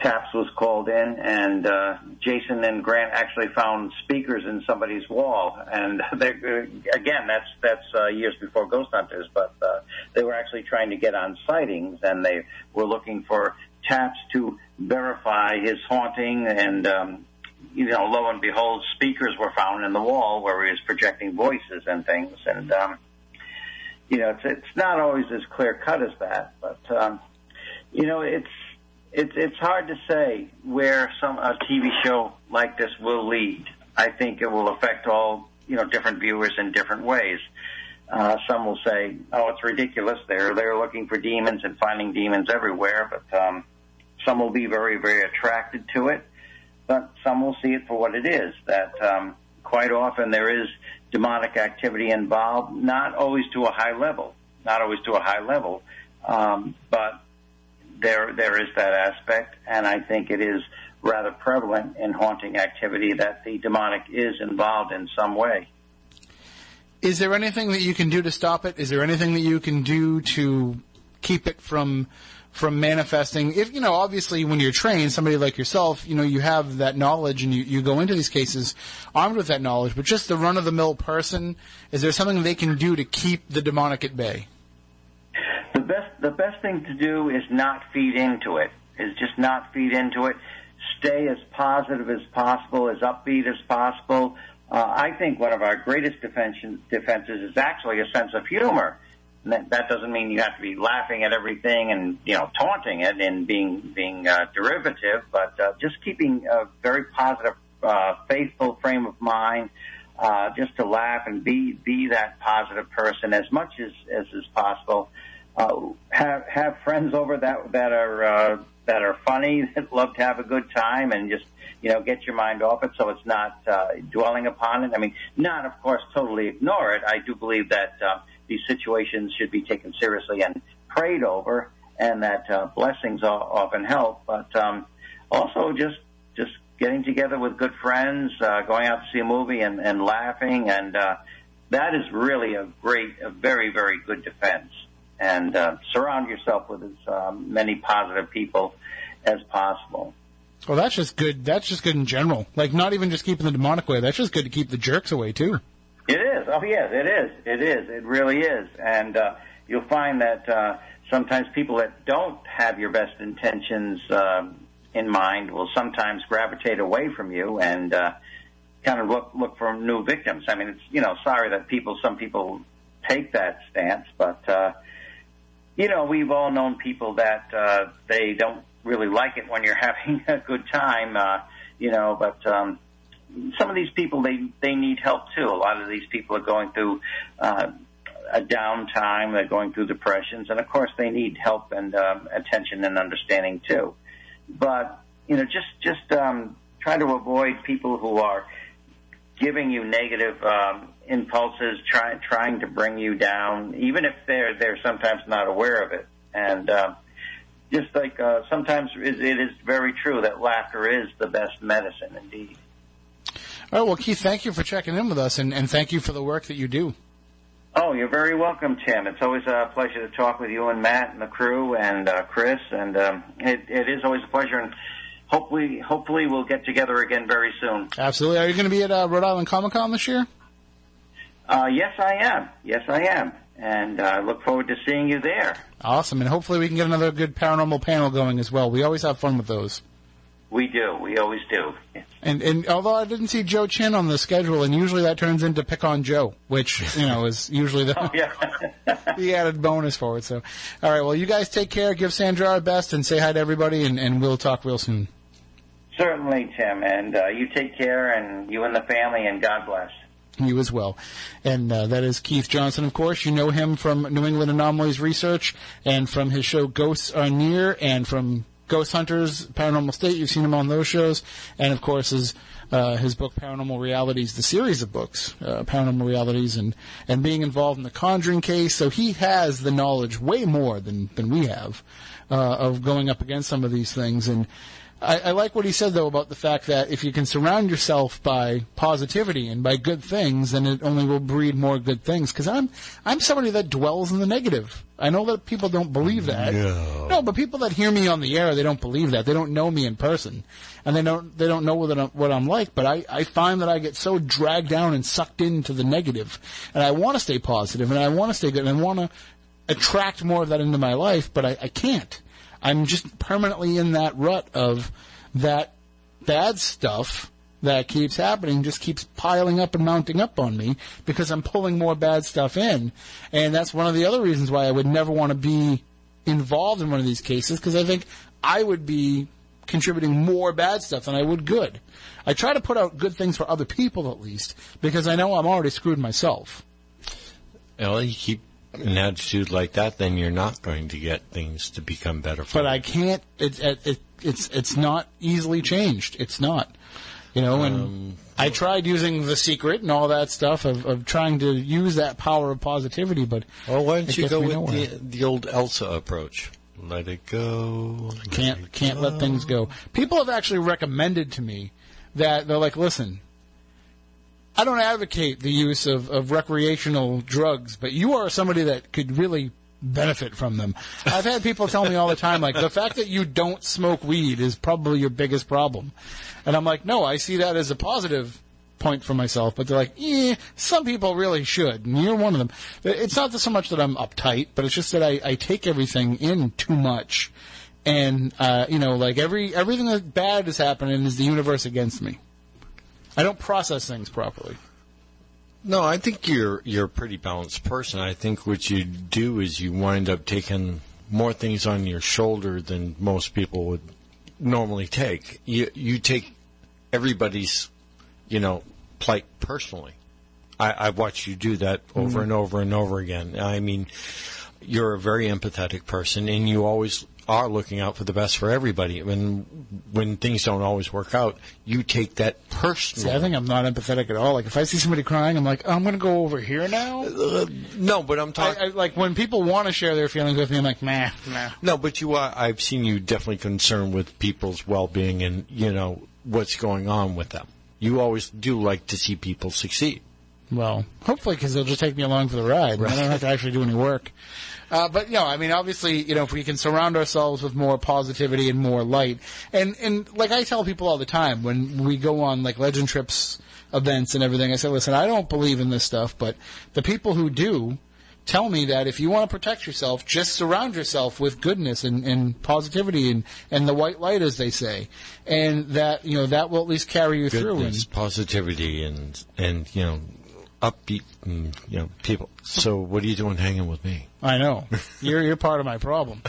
TAPS was called in, and uh, Jason and Grant actually found speakers in somebody's wall. And again, that's that's uh, years before Ghost Hunters, but uh, they were actually trying to get on sightings, and they were looking for TAPS to verify his haunting. And um, you know, lo and behold, speakers were found in the wall where he was projecting voices and things. And um, you know, it's it's not always as clear cut as that, but um, you know, it's it's it's hard to say where some a TV show like this will lead. I think it will affect all you know different viewers in different ways. Uh, some will say, "Oh, it's ridiculous. They're they're looking for demons and finding demons everywhere." But um, some will be very very attracted to it. But some will see it for what it is. That um, quite often there is demonic activity involved, not always to a high level, not always to a high level, um, but there there is that aspect, and I think it is rather prevalent in haunting activity that the demonic is involved in some way. Is there anything that you can do to stop it? Is there anything that you can do to keep it from from manifesting? If you know, obviously, when you're trained, somebody like yourself, you know, you have that knowledge and you, you go into these cases armed with that knowledge. But just the run of the mill person, is there something they can do to keep the demonic at bay? The best the best thing to do is not feed into it. Is just not feed into it. Stay as positive as possible, as upbeat as possible. Uh, I think one of our greatest defenses, defenses is actually a sense of humor. That doesn't mean you have to be laughing at everything and you know taunting it and being being uh, derivative, but uh, just keeping a very positive, uh, faithful frame of mind. Uh, just to laugh and be be that positive person as much as as is possible uh, have have friends over that that are uh, that are funny that love to have a good time and just you know get your mind off it so it's not uh, dwelling upon it. I mean, not of course totally ignore it. I do believe that uh, these situations should be taken seriously and prayed over, and that uh, blessings often help. But um, also just just getting together with good friends, uh, going out to see a movie and, and laughing, and uh, that is really a great, a very very good defense and uh, surround yourself with as um, many positive people as possible. Well, that's just good. That's just good in general. Like not even just keeping the demonic away. That's just good to keep the jerks away too. It is. Oh, yes, it is. It is. It really is. And uh, you'll find that uh, sometimes people that don't have your best intentions um, in mind will sometimes gravitate away from you and uh, kind of look look for new victims. I mean, it's you know, sorry that people, some people take that stance, but uh, you know, we've all known people that uh, they don't really like it when you're having a good time, uh, you know, but um, some of these people they they need help too. A lot of these people are going through uh, a downtime, they're going through depressions, and of course they need help and um, attention and understanding too. But you know, just just um, try to avoid people who are giving you negative um, impulses, trying trying to bring you down, even if they're they're sometimes not aware of it. And uh, just like uh, sometimes it is very true that laughter is the best medicine, indeed. All right, well, Keith, thank you for checking in with us, and, and thank you for the work that you do. Oh, you're very welcome, Tim. It's always a pleasure to talk with you and Matt and the crew and uh, Chris, and um, it, it is always a pleasure. And hopefully, hopefully, we'll get together again very soon. Absolutely. Are you going to be at uh, Rhode Island Comic Con this year? Uh, yes, I am. Yes, I am. And I uh, look forward to seeing you there. Awesome. And hopefully we can get another good paranormal panel going as well. We always have fun with those. We do. We always do. And and although I didn't see Joe Chin on the schedule, and usually that turns into pick on Joe, which you know is usually the oh, yeah. the added bonus for it. So, all right. Well, you guys take care. Give Sandra our best, and say hi to everybody. And, and we'll talk real soon. Certainly, Tim. And uh, you take care, and you and the family, and God bless. You as well. And uh, that is Keith Johnson, of course. You know him from New England Anomalies Research and from his show Ghosts Are Near and from Ghost Hunters, Paranormal State. You've seen him on those shows. And, of course, his, uh, his book Paranormal Realities, the series of books, uh, Paranormal Realities, and, and being involved in the Conjuring case. So he has the knowledge way more than, than we have uh, of going up against some of these things. And I, I like what he said though about the fact that if you can surround yourself by positivity and by good things, then it only will breed more good things. Because I'm I'm somebody that dwells in the negative. I know that people don't believe that. No. no, but people that hear me on the air, they don't believe that. They don't know me in person, and they don't they don't know what I'm, what I'm like. But I I find that I get so dragged down and sucked into the negative, and I want to stay positive, and I want to stay good, and I want to attract more of that into my life, but I, I can't. I'm just permanently in that rut of that bad stuff that keeps happening just keeps piling up and mounting up on me because I'm pulling more bad stuff in. And that's one of the other reasons why I would never want to be involved in one of these cases because I think I would be contributing more bad stuff than I would good. I try to put out good things for other people at least because I know I'm already screwed myself. Well, you keep an attitude like that, then you're not going to get things to become better for but. I can't. It, it, it, it's it's not easily changed. It's not, you know. And Um, I tried using the secret and all that stuff of, of trying to use that power of positivity, but Well, why don't you go with nowhere. the, the old Elsa approach? Let it go. let can't it can't let things go. People have actually recommended to me that they're like, listen. I don't advocate the use of, of recreational drugs, but you are somebody that could really benefit from them. I've had people tell me all the time, like, the fact that you don't smoke weed is probably your biggest problem. And I'm like, no, I see that as a positive point for myself, but they're like, yeah, some people really should, and you're one of them. It's not so much that I'm uptight, but it's just that I, I take everything in too much. And, uh, you know, like every, everything that bad is happening is the universe against me. I don't process things properly. No, I think you're you're a pretty balanced person. I think what you do is you wind up taking more things on your shoulder than most people would normally take. You you take everybody's, you know, plight personally. I, I've watched you do that over mm-hmm. and over and over again. I mean, you're a very empathetic person, and you always are looking out for the best for everybody. When when things don't always work out, you take that See, personally. I think I'm not empathetic at all. Like, if I see somebody crying, I'm like, oh, I'm going to go over here now. Uh, no, but I'm talking. Like, when people want to share their feelings with me, I'm like, nah, nah. No, but you are. I've seen you definitely concerned with people's well-being and you know what's going on with them. You always do like to see people succeed. Well, hopefully, because they'll just take me along for the ride. I don't have to actually do any work. Uh, but you know, I mean, obviously, you know, if we can surround ourselves with more positivity and more light, and and like I tell people all the time when we go on like legend trips events and everything, I say, listen, I don't believe in this stuff, but the people who do tell me that if you want to protect yourself, just surround yourself with goodness and, and positivity and, and the white light, as they say, and that you know that will at least carry you through. And, Goodness, positivity, and and you know upbeat, and you know people. So what are you doing hanging with me? I know. You're you're part of my problem.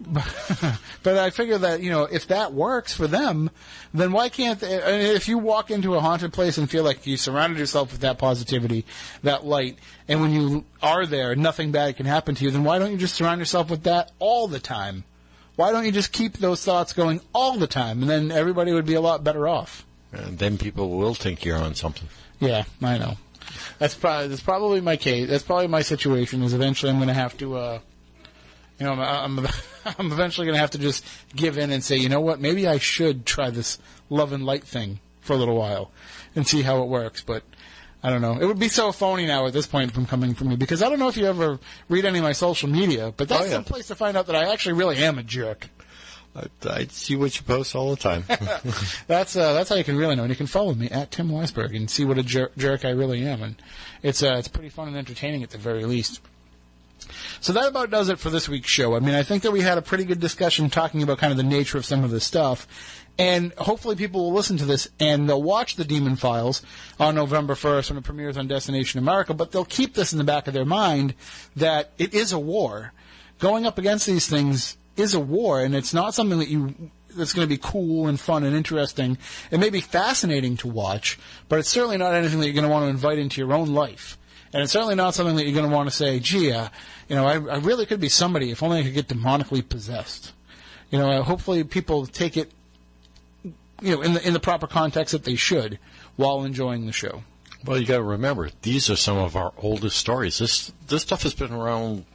but I figure that you know if that works for them, then why can't they, I mean, if you walk into a haunted place and feel like you surrounded yourself with that positivity, that light, and when you are there, nothing bad can happen to you, then why don't you just surround yourself with that all the time? Why don't you just keep those thoughts going all the time, and then everybody would be a lot better off? And then people will think you're on something. Yeah, I know. That's probably that's probably my case. That's probably my situation. Is eventually I'm going to have to, uh, you know, I'm I'm, I'm eventually going to have to just give in and say, you know what, maybe I should try this love and light thing for a little while and see how it works. But I don't know. It would be so phony now at this point from coming from me because I don't know if you ever read any of my social media, but that's Oh, yeah. the place to find out that I actually really am a jerk. I, I see what you post all the time. That's uh, that's how you can really know. And you can follow me at Tim Weisberg and see what a jer- jerk I really am. And it's uh, it's pretty fun and entertaining at the very least. So that about does it for this week's show. I mean, I think that we had a pretty good discussion talking about kind of the nature of some of this stuff. And hopefully people will listen to this and they'll watch the Demon Files on November 1st when it premieres on Destination America, but they'll keep this in the back of their mind that it is a war. Going up against these things is a war, and it's not something that you that's going to be cool and fun and interesting. It may be fascinating to watch, but it's certainly not anything that you're going to want to invite into your own life. And it's certainly not something that you're going to want to say, gee, uh, you know, I, I really could be somebody if only I could get demonically possessed. You know, uh, hopefully people take it, you know, in the in the proper context that they should while enjoying the show. well, you got to remember these are some of our oldest stories. This this stuff has been around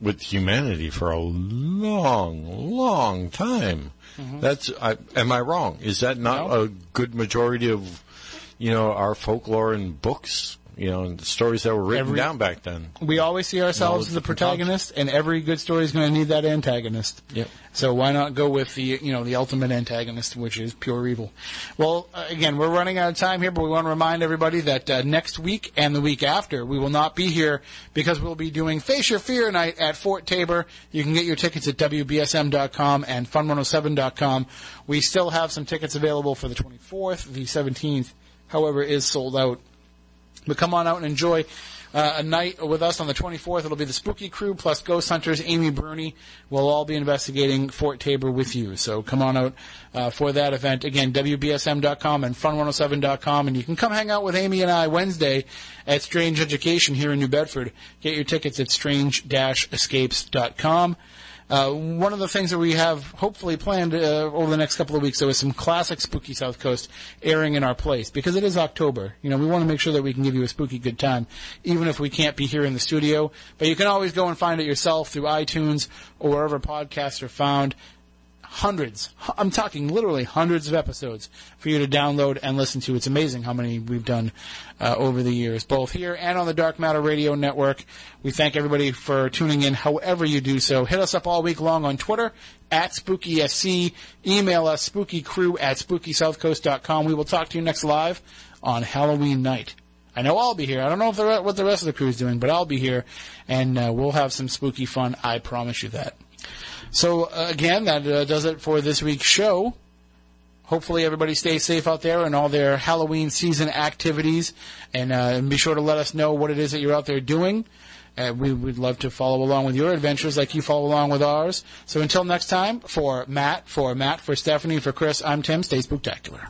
with humanity for a long, long time. Mm-hmm. That's I, am I wrong? Is that not No. a good majority of you know our folklore and books? You know, and the stories that were written Every- down back then. We always see ourselves as the the protagonist, and every good story is going to need that antagonist. Yep. So why not go with the you know the ultimate antagonist, which is pure evil? Well, uh, again, we're running out of time here, but we want to remind everybody that uh, next week and the week after we will not be here because we'll be doing Face Your Fear Night at Fort Taber. You can get your tickets at wbsm.com and fun107.com. We still have some tickets available for the 24th, the 17th. However, is sold out. But come on out and enjoy uh, a night with us on the 24th. It'll be the Spooky Crew plus Ghost Hunters, Amy Bruni. We'll all be investigating Fort Taber with you. So come on out uh, for that event. Again, WBSM.com and Fun107.com. And you can come hang out with Amy and I Wednesday at Strange Education here in New Bedford. Get your tickets at strange-escapes.com. Uh, one of the things that we have hopefully planned uh, over the next couple of weeks, though, is some classic spooky South Coast airing in our place because it is October. You know, we want to make sure that we can give you a spooky good time, even if we can't be here in the studio. But you can always go and find it yourself through iTunes or wherever podcasts are found hundreds, I'm talking literally hundreds of episodes for you to download and listen to. It's amazing how many we've done uh, over the years, both here and on the Dark Matter Radio Network. We thank everybody for tuning in however you do so. Hit us up all week long on Twitter at SpookySC. Email us spookycrew at spookysouthcoast.com. We will talk to you next live on Halloween night. I know I'll be here. I don't know the re- what the rest of the crew is doing, but I'll be here, and uh, we'll have some spooky fun. I promise you that. So uh, again, that uh, does it for this week's show. Hopefully, everybody stays safe out there in all their Halloween season activities, and, uh, and be sure to let us know what it is that you're out there doing. Uh, we would love to follow along with your adventures like you follow along with ours. So until next time, for Matt, for Matt, for Stephanie, for Chris, I'm Tim. Stay spooktacular.